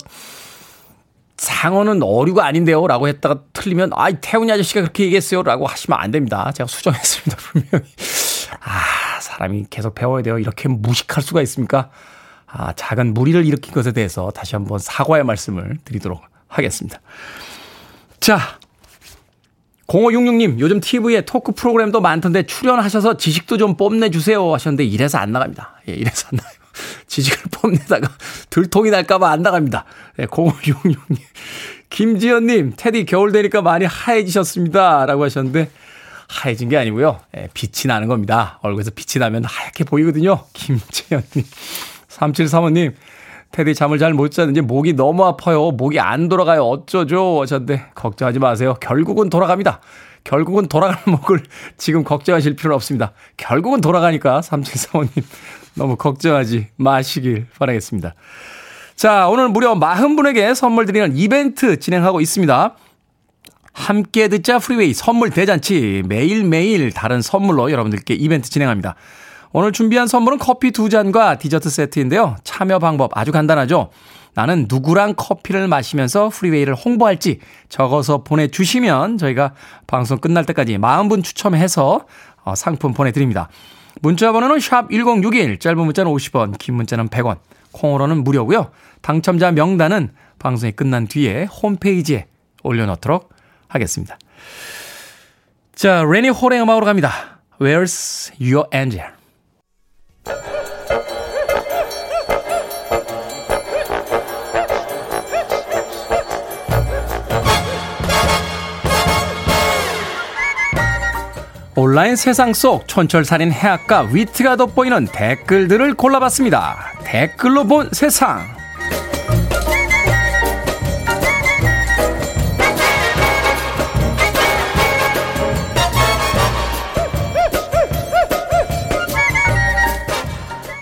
상어는 어류가 아닌데요. 라고 했다가 틀리면, 아이, 태훈이 아저씨가 그렇게 얘기했어요. 라고 하시면 안 됩니다. 제가 수정했습니다. 분명히. 아, 사람이 계속 배워야 돼요. 이렇게 무식할 수가 있습니까? 아, 작은 무리를 일으킨 것에 대해서 다시 한번 사과의 말씀을 드리도록 하겠습니다. 자. 0566님, 요즘 TV에 토크 프로그램도 많던데 출연하셔서 지식도 좀 뽐내주세요 하셨는데 이래서 안 나갑니다. 예, 이래서 안 나가요. 지식을 뽐내다가 들통이 날까봐 안 나갑니다. 네, 0566님. 김지연님, 테디 겨울 되니까 많이 하얘지셨습니다. 라고 하셨는데, 하얘진 게 아니고요. 예, 빛이 나는 겁니다. 얼굴에서 빛이 나면 하얗게 보이거든요. 김지연님. 3735님, 테디 잠을 잘 못 자는지 목이 너무 아파요. 목이 안 돌아가요. 어쩌죠? 하셨는데, 걱정하지 마세요. 결국은 돌아갑니다. 결국은 돌아가는 목을 지금 걱정하실 필요는 없습니다. 결국은 돌아가니까 3735님 너무 걱정하지 마시길 바라겠습니다. 자, 오늘 무려 40분에게 선물 드리는 이벤트 진행하고 있습니다. 함께 듣자 프리웨이 선물 대잔치 매일매일 다른 선물로 여러분들께 이벤트 진행합니다. 오늘 준비한 선물은 커피 두 잔과 디저트 세트인데요. 참여 방법 아주 간단하죠. 나는 누구랑 커피를 마시면서 프리웨이를 홍보할지 적어서 보내주시면 저희가 방송 끝날 때까지 40분 추첨해서 어, 상품 보내드립니다. 문자 번호는 샵 1061, 짧은 문자는 50원, 긴 문자는 100원, 콩으로는 무료고요. 당첨자 명단은 방송이 끝난 뒤에 홈페이지에 올려놓도록 하겠습니다. 자, 레니 홀의 음악으로 갑니다. Where's your angel? 온라인 세상 속 촌철살인 해악과 위트가 돋보이는 댓글들을 골라봤습니다. 댓글로 본 세상.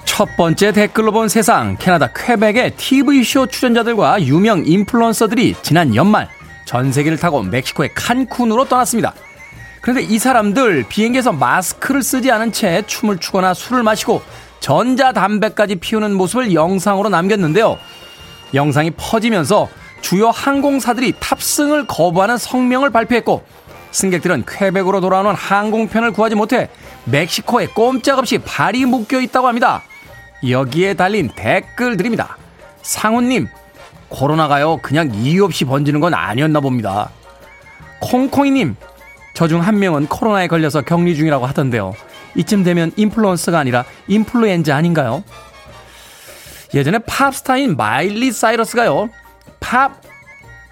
첫 번째 댓글로 본 세상. 캐나다 퀘벡의 TV쇼 출연자들과 유명 인플루언서들이 지난 연말 전 세계를 타고 멕시코의 칸쿤으로 떠났습니다. 그런데 이 사람들 비행기에서 마스크를 쓰지 않은 채 춤을 추거나 술을 마시고 전자담배까지 피우는 모습을 영상으로 남겼는데요. 영상이 퍼지면서 주요 항공사들이 탑승을 거부하는 성명을 발표했고 승객들은 쾌백으로 돌아오는 항공편을 구하지 못해 멕시코에 꼼짝없이 발이 묶여 있다고 합니다. 여기에 달린 댓글들입니다. 상훈님, 코로나가요, 그냥 이유 없이 번지는 건 아니었나 봅니다. 콩콩이님, 저 중 한 명은 코로나에 걸려서 격리 중이라고 하던데요. 이쯤 되면 인플루언서가 아니라 인플루엔자 아닌가요? 예전에 팝스타인 마일리 사이러스가요. 팝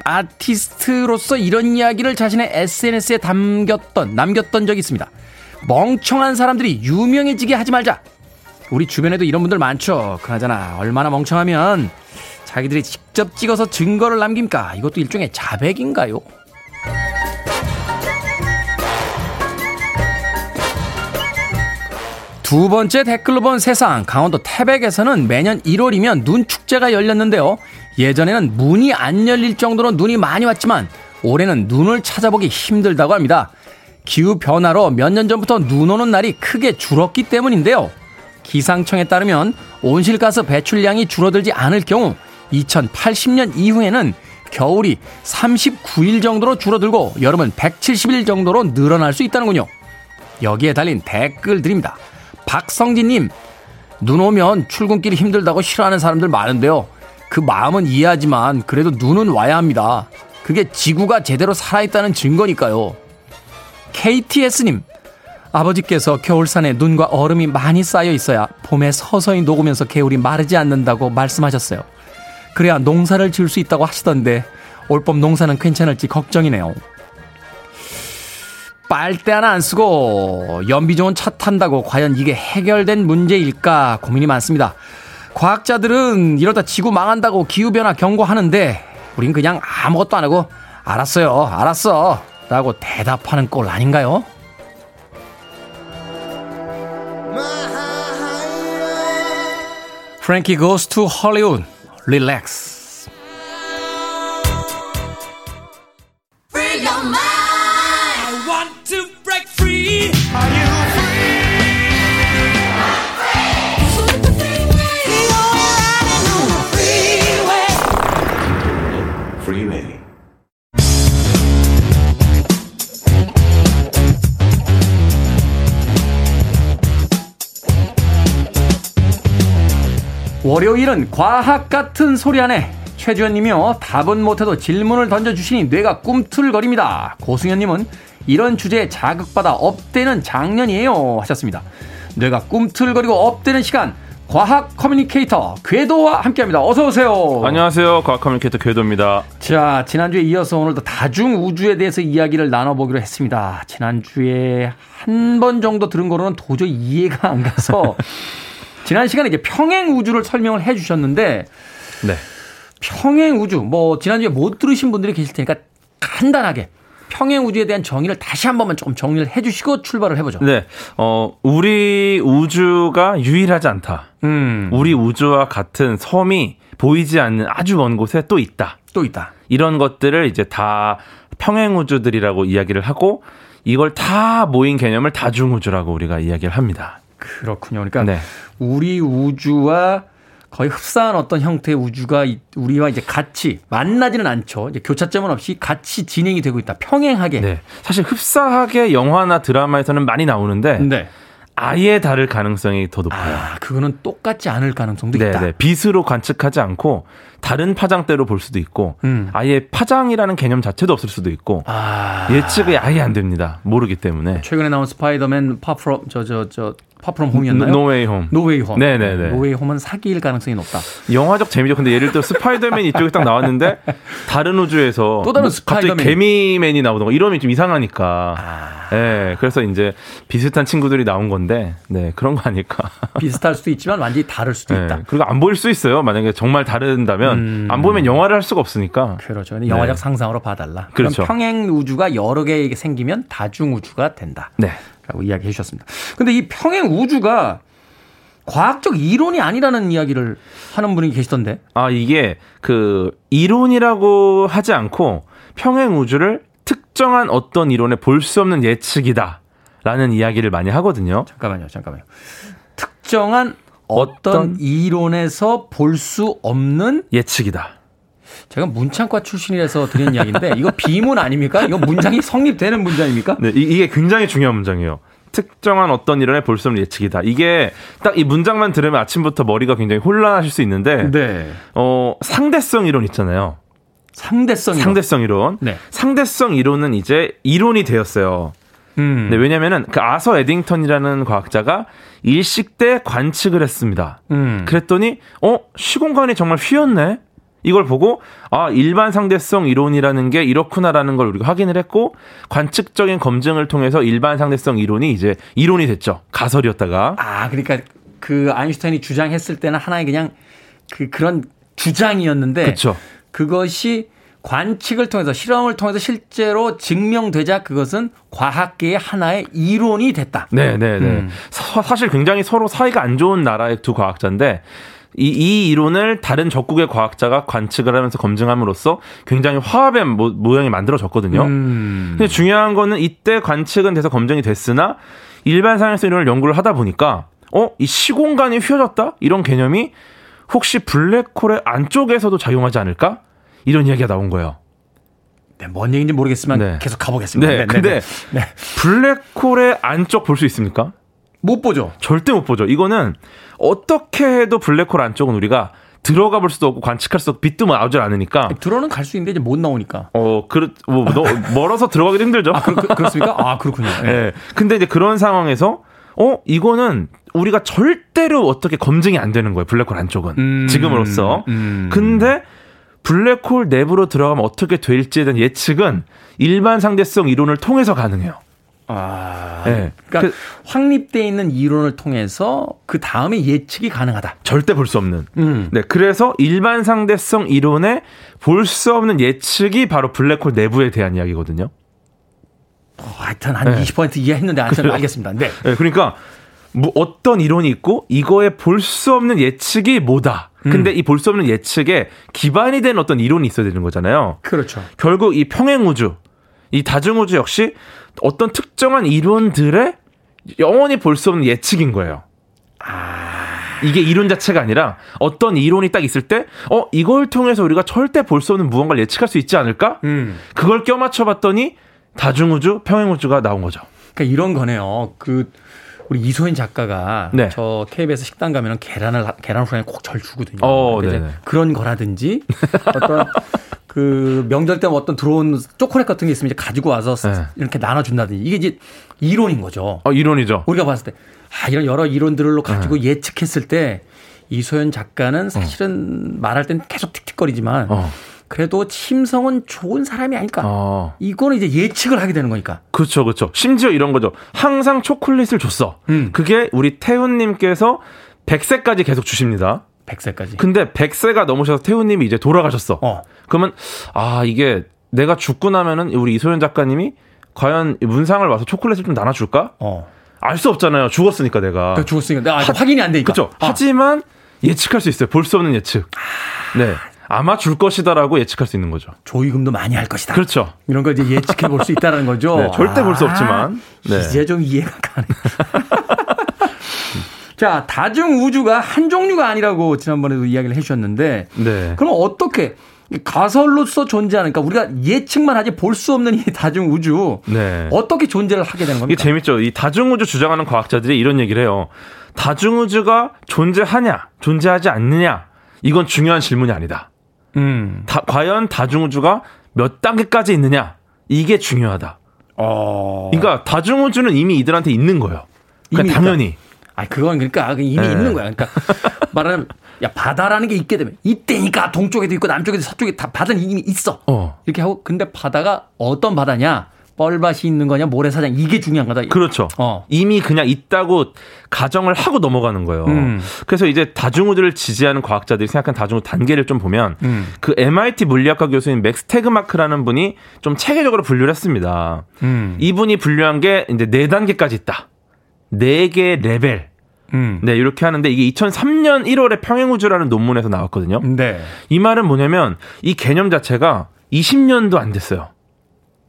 아티스트로서 이런 이야기를 자신의 SNS에 담겼던 남겼던 적이 있습니다. 멍청한 사람들이 유명해지게 하지 말자. 우리 주변에도 이런 분들 많죠. 그나저나 얼마나 멍청하면 자기들이 직접 찍어서 증거를 남깁니까? 이것도 일종의 자백인가요? 두 번째 댓글로 본 세상 강원도 태백에서는 매년 1월이면 눈 축제가 열렸는데요. 예전에는 문이 안 열릴 정도로 눈이 많이 왔지만 올해는 눈을 찾아보기 힘들다고 합니다. 기후 변화로 몇 년 전부터 눈 오는 날이 크게 줄었기 때문인데요. 기상청에 따르면 온실가스 배출량이 줄어들지 않을 경우 2080년 이후에는 겨울이 39일 정도로 줄어들고 여름은 170일 정도로 늘어날 수 있다는군요. 여기에 달린 댓글들입니다. 박성진님, 눈 오면 출근길이 힘들다고 싫어하는 사람들 많은데요. 그 마음은 이해하지만 그래도 눈은 와야 합니다. 그게 지구가 제대로 살아있다는 증거니까요. KTS님, 아버지께서 겨울산에 눈과 얼음이 많이 쌓여 있어야 봄에 서서히 녹으면서 개울이 마르지 않는다고 말씀하셨어요. 그래야 농사를 지을 수 있다고 하시던데 올봄 농사는 괜찮을지 걱정이네요. 빨대 하나 안 쓰고 연비 좋은 차 탄다고 과연 이게 해결된 문제일까 고민이 많습니다. 과학자들은 이러다 지구 망한다고 기후변화 경고하는데 우린 그냥 아무것도 안 하고 알았어요, 알았어 라고 대답하는 꼴 아닌가요? 프랭키 월요일은 과학 같은 소리 안에 최주현님이요. 답은 못해도 질문을 던져주시니 뇌가 꿈틀거립니다. 고승현님은 이런 주제에 자극받아 up되는 장년이에요 하셨습니다. 뇌가 꿈틀거리고 up되는 시간 과학 communicator 궤도와 함께합니다. 어서 오세요. 안녕하세요. 과학 communicator 궤도입니다. 자 지난주에 이어서 오늘도 다중 우주에 대해서 이야기를 나눠보기로 했습니다. 지난주에 한 번 정도 들은 거로는 도저히 이해가 안 가서 지난 시간에 이제 평행 우주를 설명을 해 주셨는데 네. 평행 우주 뭐 지난주에 못 들으신 분들이 계실 테니까 간단하게 평행 우주에 대한 정의를 다시 한 번만 조금 정리를 해주시고 출발을 해보죠. 네. 어, 우리 우주가 유일하지 않다. 음, 우리 우주와 같은 섬이 보이지 않는 아주 먼 곳에 또 있다. 또 있다. 이런 것들을 이제 다 평행 우주들이라고 이야기를 하고 이걸 다 모인 개념을 다중 우주라고 우리가 이야기를 합니다. 그렇군요. 그러니까 네. 우리 우주와 거의 흡사한 어떤 형태의 우주가 이- 우리와 이제 같이 만나지는 않죠. 이제 교차점은 없이 같이 진행이 되고 있다. 평행하게. 네. 사실 흡사하게 영화나 드라마에서는 많이 나오는데 네. 아예 다를 가능성이 더 높아요. 아, 그거는 똑같지 않을 가능성도 네, 있다. 네. 빛으로 관측하지 않고 다른 파장대로 볼 수도 있고 음. 아예 파장이라는 개념 자체도 없을 수도 있고 아. 예측이 아예 안 됩니다. 모르기 때문에. 최근에 나온 스파이더맨 Far From 저저 저 Far From Home이었나요? No Way Home. No Way Home. 네네네. No Way Home은 사기일 가능성이 높다. 영화적 재미죠. 근데 예를 들어 스파이더맨 이쪽에 딱 나왔는데 다른 우주에서 또 다른 뭐 스파이더맨. 갑자기 개미맨이 나오던가 이러면 좀 이상하니까. 아. 네, 그래서 이제 비슷한 친구들이 나온 건데, 네 그런 거 아닐까. 비슷할 수도 있지만 완전히 다를 수도 네, 있다. 그리고 안 보일 수 있어요. 만약에 정말 다른다면 음. 안 보면 영화를 할 수가 없으니까. 그렇죠. 영화적 네. 상상으로 봐달라. 그렇죠. 그럼 평행 우주가 여러 개 생기면 다중 우주가 된다. 네. 라고 이야기해 주셨습니다. 근데 이 평행 우주가 과학적 이론이 아니라는 이야기를 하는 분이 계시던데. 아, 이게 그 이론이라고 하지 않고 평행 우주를 특정한 어떤 이론에 볼 수 없는 예측이다. 라는 이야기를 많이 하거든요. 잠깐만요. 잠깐만요. 특정한 어떤, 어떤 이론에서 볼 수 없는 예측이다. 제가 문창과 출신이라서 드린 이야기인데 이거 비문 아닙니까? 이거 문장이 성립되는 문장입니까? 네, 이- 이게 굉장히 중요한 문장이에요. 특정한 어떤 이론에 볼수 없는 예측이다. 이게 딱 이 문장만 들으면 아침부터 머리가 굉장히 혼란하실 수 있는데, 네. 어, 상대성 이론 있잖아요. 상대성 이론. 상대성 이론. 네. 상대성 이론은 이제 이론이 되었어요. 음. 네, 왜냐면은 그 아서 에딩턴이라는 과학자가 일식 때 관측을 했습니다. 음. 그랬더니 어 시공간이 정말 휘었네. 이걸 보고 아 일반 상대성 이론이라는 게 이렇구나라는 걸 우리가 확인을 했고 관측적인 검증을 통해서 일반 상대성 이론이 이제 이론이 됐죠. 가설이었다가 아, 그러니까 그 아인슈타인이 주장했을 때는 하나의 그냥 그 그런 주장이었는데 그렇죠. 그것이 관측을 통해서 실험을 통해서 실제로 증명되자 그것은 과학계의 하나의 이론이 됐다. 네, 네, 네. 음. 사- 사실 굉장히 서로 사이가 안 좋은 나라의 두 과학자인데 이, 이 이론을 다른 적국의 과학자가 관측을 하면서 검증함으로써 굉장히 화합의 모, 모양이 만들어졌거든요. 음. 근데 중요한 거는 이때 관측은 돼서 검증이 됐으나 일반 상에서 이론을 연구를 하다 보니까 어, 이 시공간이 휘어졌다? 이런 개념이 혹시 블랙홀의 안쪽에서도 작용하지 않을까? 이런 이야기가 나온 거예요. 네, 뭔 얘기인지 모르겠지만 네. 계속 가보겠습니다. 네, 근데 네. 블랙홀의 안쪽 볼 수 있습니까? 못 보죠. 절대 못 보죠. 이거는 어떻게 해도 블랙홀 안쪽은 우리가 들어가 볼 수도 없고 관측할 수도 없고 빛도 나오질 않으니까 들어는 갈 수 있는데 이제 못 나오니까. 어, 그렇, 뭐, 너, 멀어서 들어가기도 힘들죠. 아, 그, 렇습니까아 그렇군요. 네. 예. 근데 이제 그런 상황에서 어 이거는 우리가 절대로 어떻게 검증이 안 되는 거예요. 블랙홀 안쪽은 음, 지금으로서. 음. 근데 블랙홀 내부로 들어가면 어떻게 될지에 대한 예측은 일반 상대성 이론을 통해서 가능해요. 아, 네. 그러니까 확립돼 있는 이론을 통해서 그 다음에 예측이 가능하다. 절대 볼 수 없는. 음. 네, 그래서 일반 상대성 이론에 볼 수 없는 예측이 바로 블랙홀 내부에 대한 이야기거든요. 어, 하여튼 한 네. 20% 이해했는데 하여튼 알겠습니다. 네. 네, 그러니까 뭐 어떤 이론이 있고 이거에 볼 수 없는 예측이 뭐다. 근데 이볼 수 없는 예측에 기반이 된 어떤 이론이 있어야 되는 거잖아요. 그렇죠. 결국 이 평행 우주, 이 다중 우주 역시 어떤 특정한 이론들의 영원히 볼 수 없는 예측인 거예요. 이게 이론 자체가 아니라 어떤 이론이 딱 있을 때, 어, 이걸 통해서 우리가 절대 볼 수 없는 무언가를 예측할 수 있지 않을까? 음. 그걸 껴맞춰 봤더니 다중 우주, 평행 우주가 나온 거죠. 그러니까 이런 거네요. 그 우리 이소연 작가가 네. 저 KBS 식당 가면은 계란을 계란 후라이 꼭 절 주거든요. 어, 그러니까 이제 네네. 그런 거라든지 어떤 그 명절 때 어떤 들어온 초콜릿 같은 게 있으면 이제 가지고 와서 네. 이렇게 나눠준다든지 이게 이제 이론인 거죠. 어, 이론이죠. 우리가 봤을 때, 아, 이런 여러 이론들로 가지고 네. 예측했을 때, 이소연 작가는 사실은 말할 땐 계속 틱틱거리지만, 어. 그래도 침성은 좋은 사람이 아닐까. 어. 이거는 이제 예측을 하게 되는 거니까. 그렇죠, 그렇죠. 심지어 이런 거죠. 항상 초콜릿을 줬어. 음. 그게 우리 태훈님께서 100세까지 계속 주십니다. 100세까지. 근데 100세가 넘으셔서 태훈님이 이제 돌아가셨어. 어. 그러면 아 이게 내가 죽고 나면은 우리 이소연 작가님이 과연 이 문상을 와서 초콜릿을 좀 나눠줄까? 어. 알 수 없잖아요. 죽었으니까 내가. 그 죽었으니까. 내가 아직 확인이 안 되니까. 그렇죠. 아, 하지만 예측할 수 있어요. 볼 수 없는 예측. 네. 아마 줄 것이다라고 예측할 수 있는 거죠. 조의금도 많이 할 것이다. 그렇죠. 이런 걸 이제 예측해 볼 수 있다는 거죠. 네, 절대 볼수 아, 없지만. 네. 이제 좀 이해가 가네. 자, 다중 우주가 한 종류가 아니라고 지난번에도 이야기를 해 주셨는데 네. 그럼 어떻게 가설로서 존재하니까 우리가 예측만 하지 볼 수 없는 이 다중 우주 네. 어떻게 존재를 하게 되는 이게 겁니까? 재밌죠. 이 다중 우주 주장하는 과학자들이 이런 얘기를 해요. 다중 우주가 존재하냐, 존재하지 않느냐, 이건 중요한 질문이 아니다. 음. 다- 과연 다중 우주가 몇 단계까지 있느냐, 이게 중요하다. 어. 그러니까 다중 우주는 이미 이들한테 있는 거예요. 그러니까 당연히. 아, 그건 그러니까 이미 네. 있는 거야. 그러니까 말하면 야 바다라는 게 있게 되면 이때니까 동쪽에도 있고 남쪽에도 서쪽에 다 바다는 이미 있어. 어. 이렇게 하고 근데 바다가 어떤 바다냐? 뻘밭이 있는 거냐? 모래사장 이게 중요한 거다. 그렇죠. 어. 이미 그냥 있다고 가정을 하고 넘어가는 거예요. 음. 그래서 이제 다중우주를 지지하는 과학자들이 생각한 다중우주 단계를 좀 보면 음. 그 MIT 물리학과 교수인 맥스 테그마크라는 분이 좀 체계적으로 분류를 했습니다. 음. 이분이 분류한 게 이제 네 단계까지 있다. 네 개의 레벨. 음. 네, 이렇게 하는데 이게 2003년 1월에 평행우주라는 논문에서 나왔거든요. 네. 이 말은 뭐냐면 이 개념 자체가 20년도 안 됐어요.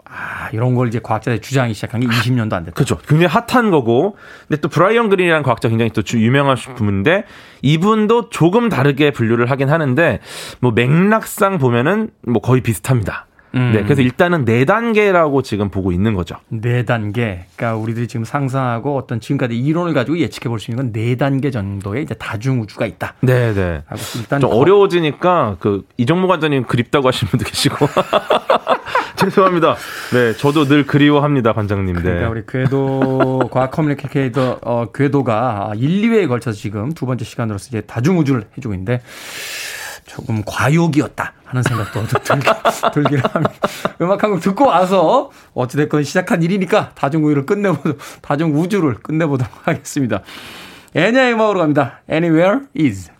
아, 이런 걸 이제 과학자들이 주장하기 시작한 게 20년도 안 됐다. 그렇죠. 굉장히 핫한 거고. 근데 또 브라이언 그린이라는 과학자 굉장히 또 주- 유명하신 분인데 이분도 조금 다르게 분류를 하긴 하는데 뭐 맥락상 보면은 뭐 거의 비슷합니다. 음. 네. 그래서 일단은 네 단계라고 지금 보고 있는 거죠. 네 단계. 그러니까 우리들이 지금 상상하고 어떤 지금까지 이론을 가지고 예측해 볼 수 있는 건 네 단계 정도의 이제 다중 우주가 있다. 네, 네. 일단 좀 거- 어려워지니까 그 이정모 관장님 그립다고 하시는 분도 계시고. 죄송합니다. 네, 저도 늘 그리워합니다, 관장님. 네. 그러니까 우리 궤도 과학 커뮤니케이터 어, 궤도가 1, 2회에 걸쳐서 지금 두 번째 시간으로서 이제 다중 우주를 해주고 있는데 조금 과욕이었다 하는 생각도 들기, 들긴 합니다. 음악 한 곡 듣고 와서 어찌됐건 시작한 일이니까 다중 우주를 끝내보도록 다중 우주를 끝내보도록 하겠습니다. 엔야의 음악으로 갑니다. Anywhere is.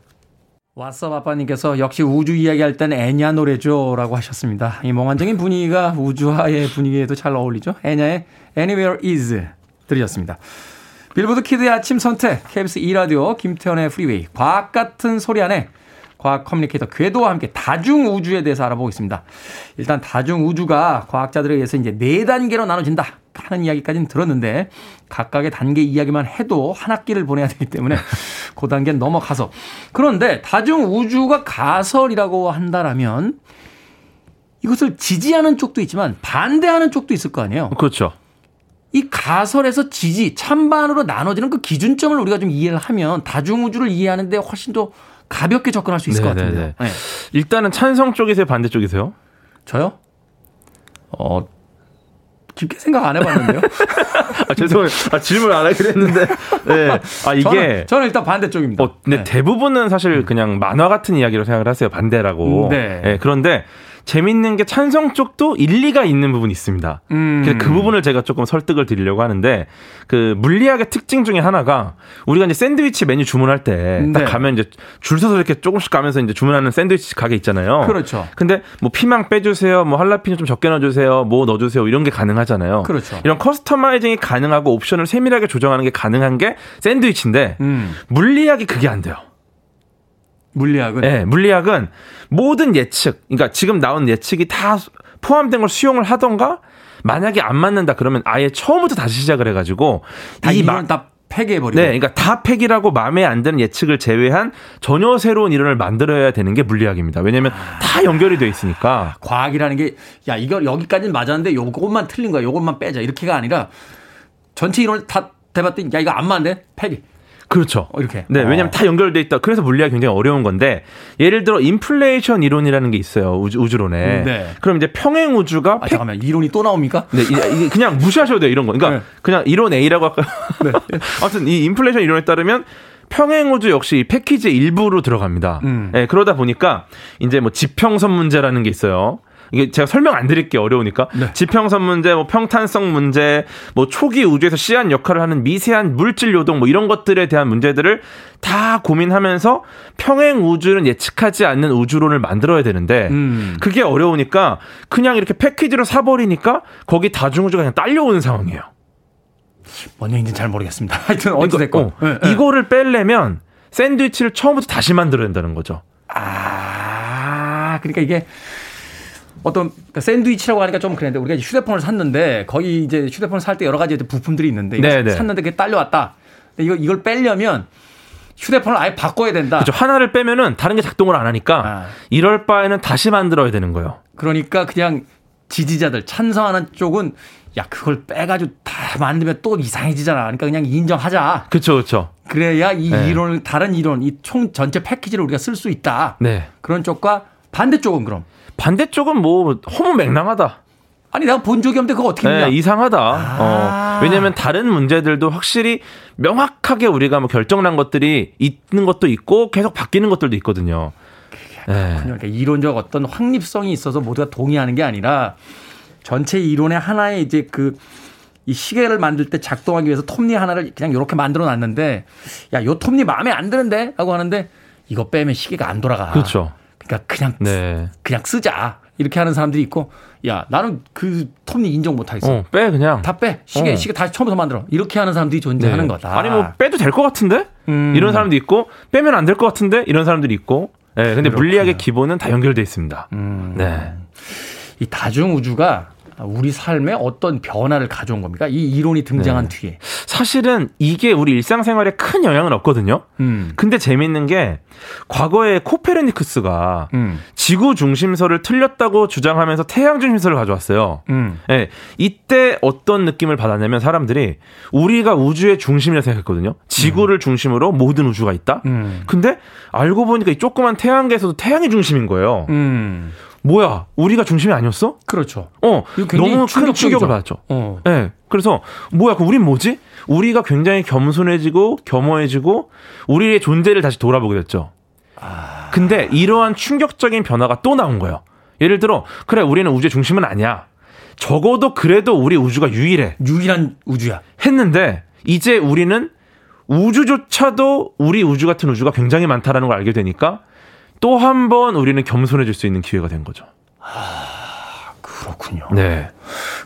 What's up 아빠님께서 역시 우주 이야기할 땐 엔야 노래죠 라고 하셨습니다. 이 몽환적인 분위기가 우주화의 분위기에도 잘 어울리죠. 엔야의 Anywhere is 들으셨습니다. 빌보드 키드의 아침 선택 KBS 2라디오 김태훈의 프리웨이 과학 같은 소리 하네 과학 커뮤니케이터 궤도와 함께 다중 우주에 대해서 알아보고 있습니다. 일단 다중 우주가 과학자들에 의해서 이제 네 단계로 나눠진다 하는 이야기까지는 들었는데 각각의 단계 이야기만 해도 한 학기를 보내야 되기 때문에 그 단계는 넘어가서 그런데 다중 우주가 가설이라고 한다라면 이것을 지지하는 쪽도 있지만 반대하는 쪽도 있을 거 아니에요. 그렇죠. 이 가설에서 지지, 찬반으로 나눠지는 그 기준점을 우리가 좀 이해를 하면 다중우주를 이해하는데 훨씬 더 가볍게 접근할 수 있을 것 네네네. 같은데요. 네. 일단은 찬성 쪽이세요, 반대 쪽이세요? 저요? 어, 깊게 생각 안 해봤는데요. 아, 죄송해요. 아, 질문 안 하기로 했는데. 네. 아, 이게. 저는, 저는 일단 반대쪽입니다. 어, 근데 네. 대부분은 사실 그냥 만화 같은 이야기로 생각을 하세요. 반대라고. 음, 네. 예, 그런데 재밌는 게 찬성 쪽도 일리가 있는 부분이 있습니다. 음. 그래서 그 부분을 제가 조금 설득을 드리려고 하는데 그 물리학의 특징 중에 하나가 우리가 이제 샌드위치 메뉴 주문할 때딱 네. 가면 이제 줄 서서 이렇게 조금씩 가면서 이제 주문하는 샌드위치 가게 있잖아요. 그렇죠. 근데 뭐 피망 빼주세요, 뭐 할라피뇨 좀 적게 넣어주세요, 뭐 넣어주세요 이런 게 가능하잖아요. 그렇죠. 이런 커스터마이징이 가능하고 옵션을 세밀하게 조정하는 게 가능한 게 샌드위치인데 음. 물리학이 그게 안 돼요. 물리학은 네, 물리학은 모든 예측, 그러니까 지금 나온 예측이 다 포함된 걸 수용을 하던가 만약에 안 맞는다 그러면 아예 처음부터 다시 시작을 해가지고 다이 마- 다 폐기해버리고. 네, 그러니까 다 폐기하고 마음에 안 드는 예측을 제외한 전혀 새로운 이론을 만들어야 되는 게 물리학입니다. 왜냐하면 다 연결이 돼 있으니까. 과학이라는 게, 야, 이거 여기까지는 맞았는데 요것만 틀린 거야. 요것만 빼자. 이렇게가 아니라 전체 이론을 다 해봤더니 야 이거 안 맞네 폐기. 그렇죠. 어, 이렇게. 네, 어. 왜냐하면 다 연결돼 있다. 그래서 물리학이 굉장히 어려운 건데 예를 들어 인플레이션 이론이라는 게 있어요 우주, 우주 론에. 네. 그럼 이제 평행 우주가 아, 잠깐만 이론이 또 나옵니까? 네, 이- 그냥 무시하셔도 돼요, 이런 거. 그러니까 네. 그냥 이론 A라고 할까요? 네. 아무튼 이 인플레이션 이론에 따르면 평행 우주 역시 이 패키지의 일부로 들어갑니다. 음. 예, 그러다 보니까 이제 뭐 지평선 문제라는 게 있어요. 이게 제가 설명 안 드릴게요. 어려우니까. 네. 지평선 문제, 뭐 평탄성 문제, 뭐 초기 우주에서 씨앗 역할을 하는 미세한 물질 요동 뭐 이런 것들에 대한 문제들을 다 고민하면서 평행 우주는 예측하지 않는 우주론을 만들어야 되는데 음. 그게 어려우니까 그냥 이렇게 패키지로 사버리니까 거기 다중우주가 그냥 딸려오는 상황이에요. 뭔 얘기인지 잘 모르겠습니다. 하여튼 어찌 됐고. 어, 네, 네. 이거를 빼려면 샌드위치를 처음부터 다시 만들어야 된다는 거죠. 아, 그러니까 이게 어떤 그러니까 샌드위치라고 하니까 좀 그랬는데 우리가 휴대폰을 샀는데 거기 이제 휴대폰 을 살 때 여러 가지 부품들이 있는데. 샀는데 그게 딸려왔다. 근데 이거 이걸 빼려면 휴대폰을 아예 바꿔야 된다. 그렇죠. 하나를 빼면은 다른 게 작동을 안 하니까 아. 이럴 바에는 다시 만들어야 되는 거예요. 그러니까 그냥 지지자들 찬성하는 쪽은 야 그걸 빼가지고 다 만들면 또 이상해지잖아. 그러니까 그냥 인정하자. 그렇죠, 그렇죠. 그래야 이 네. 이론을 다른 이론, 이 총 전체 패키지를 우리가 쓸 수 있다. 네. 그런 쪽과 반대 쪽은 그럼 반대쪽은 뭐 허무맹랑하다. 아니 내가 본 적이 없는데 그거 어떻게 네, 믿냐? 이상하다. 아. 어, 왜냐하면 다른 문제들도 확실히 명확하게 우리가 뭐 결정난 것들이 있는 것도 있고 계속 바뀌는 것들도 있거든요. 네. 그러니까 이론적 어떤 확립성이 있어서 모두가 동의하는 게 아니라 전체 이론의 하나의 이제 그 이 시계를 만들 때 작동하기 위해서 톱니 하나를 그냥 이렇게 만들어 놨는데 야, 요 톱니 마음에 안 드는데 하고 하는데 이거 빼면 시계가 안 돌아가. 그렇죠. 그러니까 그냥 네. 그냥 쓰자. 이렇게 하는 사람들이 있고 야, 나는 그 톱니 인정 못 하겠어. 어, 빼 그냥. 다 빼. 시계 어. 시계 다시 처음부터 만들어. 이렇게 하는 사람들이 존재하는 네. 거다. 아니 뭐 빼도 될 것 같은데 음. 이런 사람도 있고 빼면 안 될 것 같은데 이런 사람들이 있고. 네, 근데 그렇군요. 물리학의 기본은 다 연결돼 있습니다. 음. 네. 이 다중 우주가 우리 삶에 어떤 변화를 가져온 겁니까? 이 이론이 등장한 네. 뒤에. 사실은 이게 우리 일상생활에 큰 영향은 없거든요. 음. 근데 재밌는 게 과거에 코페르니쿠스가 음. 지구 중심설을 틀렸다고 주장하면서 태양 중심설을 가져왔어요. 음. 예, 이때 어떤 느낌을 받았냐면 사람들이 우리가 우주의 중심이라 생각했거든요. 지구를 중심으로 모든 우주가 있다. 음. 근데 알고 보니까 이 조그만 태양계에서도 태양이 중심인 거예요. 음. 뭐야? 우리가 중심이 아니었어? 그렇죠. 어, 너무 큰. 충격을 받았죠. 어. 예. 그래서 뭐야, 그 우린 뭐지? 우리가 굉장히 겸손해지고 겸허해지고 우리의 존재를 다시 돌아보게 됐죠. 근데 이러한 충격적인 변화가 또 나온 거예요. 예를 들어, 그래, 우리는 우주의 중심은 아니야. 적어도 그래도 우리 우주가 유일해. 유일한 우주야. 했는데, 이제 우리는 우주조차도 우리 우주 같은 우주가 굉장히 많다라는 걸 알게 되니까 또 한 번 우리는 겸손해질 수 있는 기회가 된 거죠. 그렇군요. 네.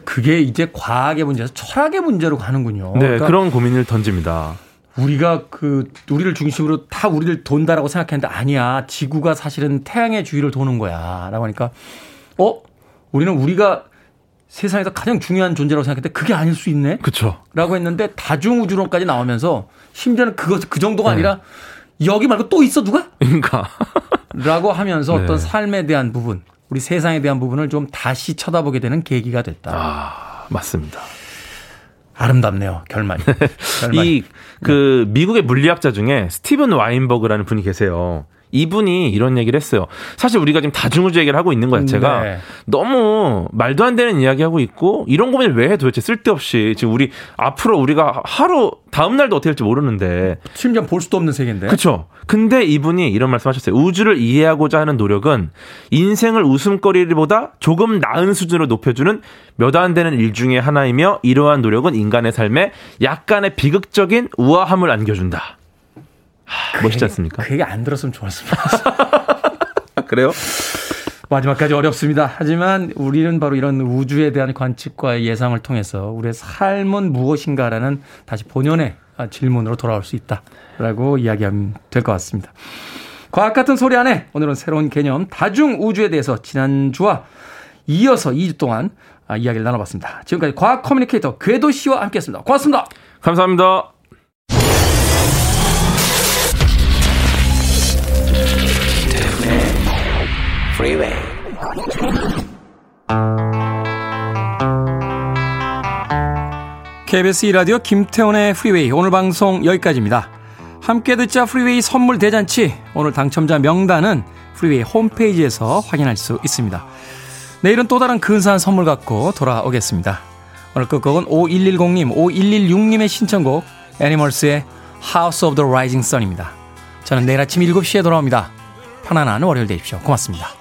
그게 이제 과학의 문제에서 철학의 문제로 가는군요. 네, 그러니까 그런 고민을 던집니다. 우리가 그 우리를 중심으로 다 우리를 돈다라고 생각했는데 아니야. 지구가 사실은 태양의 주위를 도는 거야라고 하니까 어? 우리는 우리가 세상에서 가장 중요한 존재라고 생각했는데 그게 아닐 수 있네. 그쵸. 라고 했는데 다중 우주론까지 나오면서 심지어는 그거 그 정도가 네. 아니라 여기 말고 또 있어 누가? 그러니까. 라고 하면서 네. 어떤 삶에 대한 부분, 우리 세상에 대한 부분을 좀 다시 쳐다보게 되는 계기가 됐다. 아, 맞습니다. 아름답네요, 결말이. 결말이. 이그 미국의 물리학자 중에 스티븐 와인버그라는 분이 계세요. 이분이 이런 얘기를 했어요. 사실 우리가 지금 다중우주 얘기를 하고 있는 거 자체가 네. 너무 말도 안 되는 이야기 하고 있고 이런 고민을 왜 해 도대체 쓸데없이 지금 우리 앞으로 우리가 하루 다음 날도 어떻게 될지 모르는데 심지어 볼 수도 없는 세계인데. 그렇죠. 근데 이분이 이런 말씀하셨어요. 우주를 이해하고자 하는 노력은 인생을 웃음거리보다 조금 나은 수준으로 높여주는 몇 안 되는 일 중에 하나이며 이러한 노력은 인간의 삶에 약간의 비극적인 우아함을 안겨준다. 하, 멋있지 않습니까? 그 얘기 안 들었으면 좋았습니다. 그래요? 마지막까지 어렵습니다. 하지만 우리는 바로 이런 우주에 대한 관측과 예상을 통해서 우리의 삶은 무엇인가라는 다시 본연의 질문으로 돌아올 수 있다라고 이야기하면 될 것 같습니다. 과학 같은 소리 안에 오늘은 새로운 개념 다중 우주에 대해서 지난주와 이어서 2주 동안 아, 이야기를 나눠봤습니다. 지금까지 과학 커뮤니케이터 궤도 씨와 함께했습니다. 고맙습니다. 감사합니다. KBS 2라디오 김태훈의 프리웨이 오늘 방송 여기까지입니다. 함께 듣자 프리웨이 선물 대잔치 오늘 당첨자 명단은 프리웨이 홈페이지에서 확인할 수 있습니다. 내일은 또 다른 근사한 선물 갖고 돌아오겠습니다. 오늘 끝곡은 5110님, 5116님의 신청곡 애니멀스의 House of the Rising Sun입니다. 저는 내일 아침 7시에 돌아옵니다. 편안한 월요일 되십시오. 고맙습니다.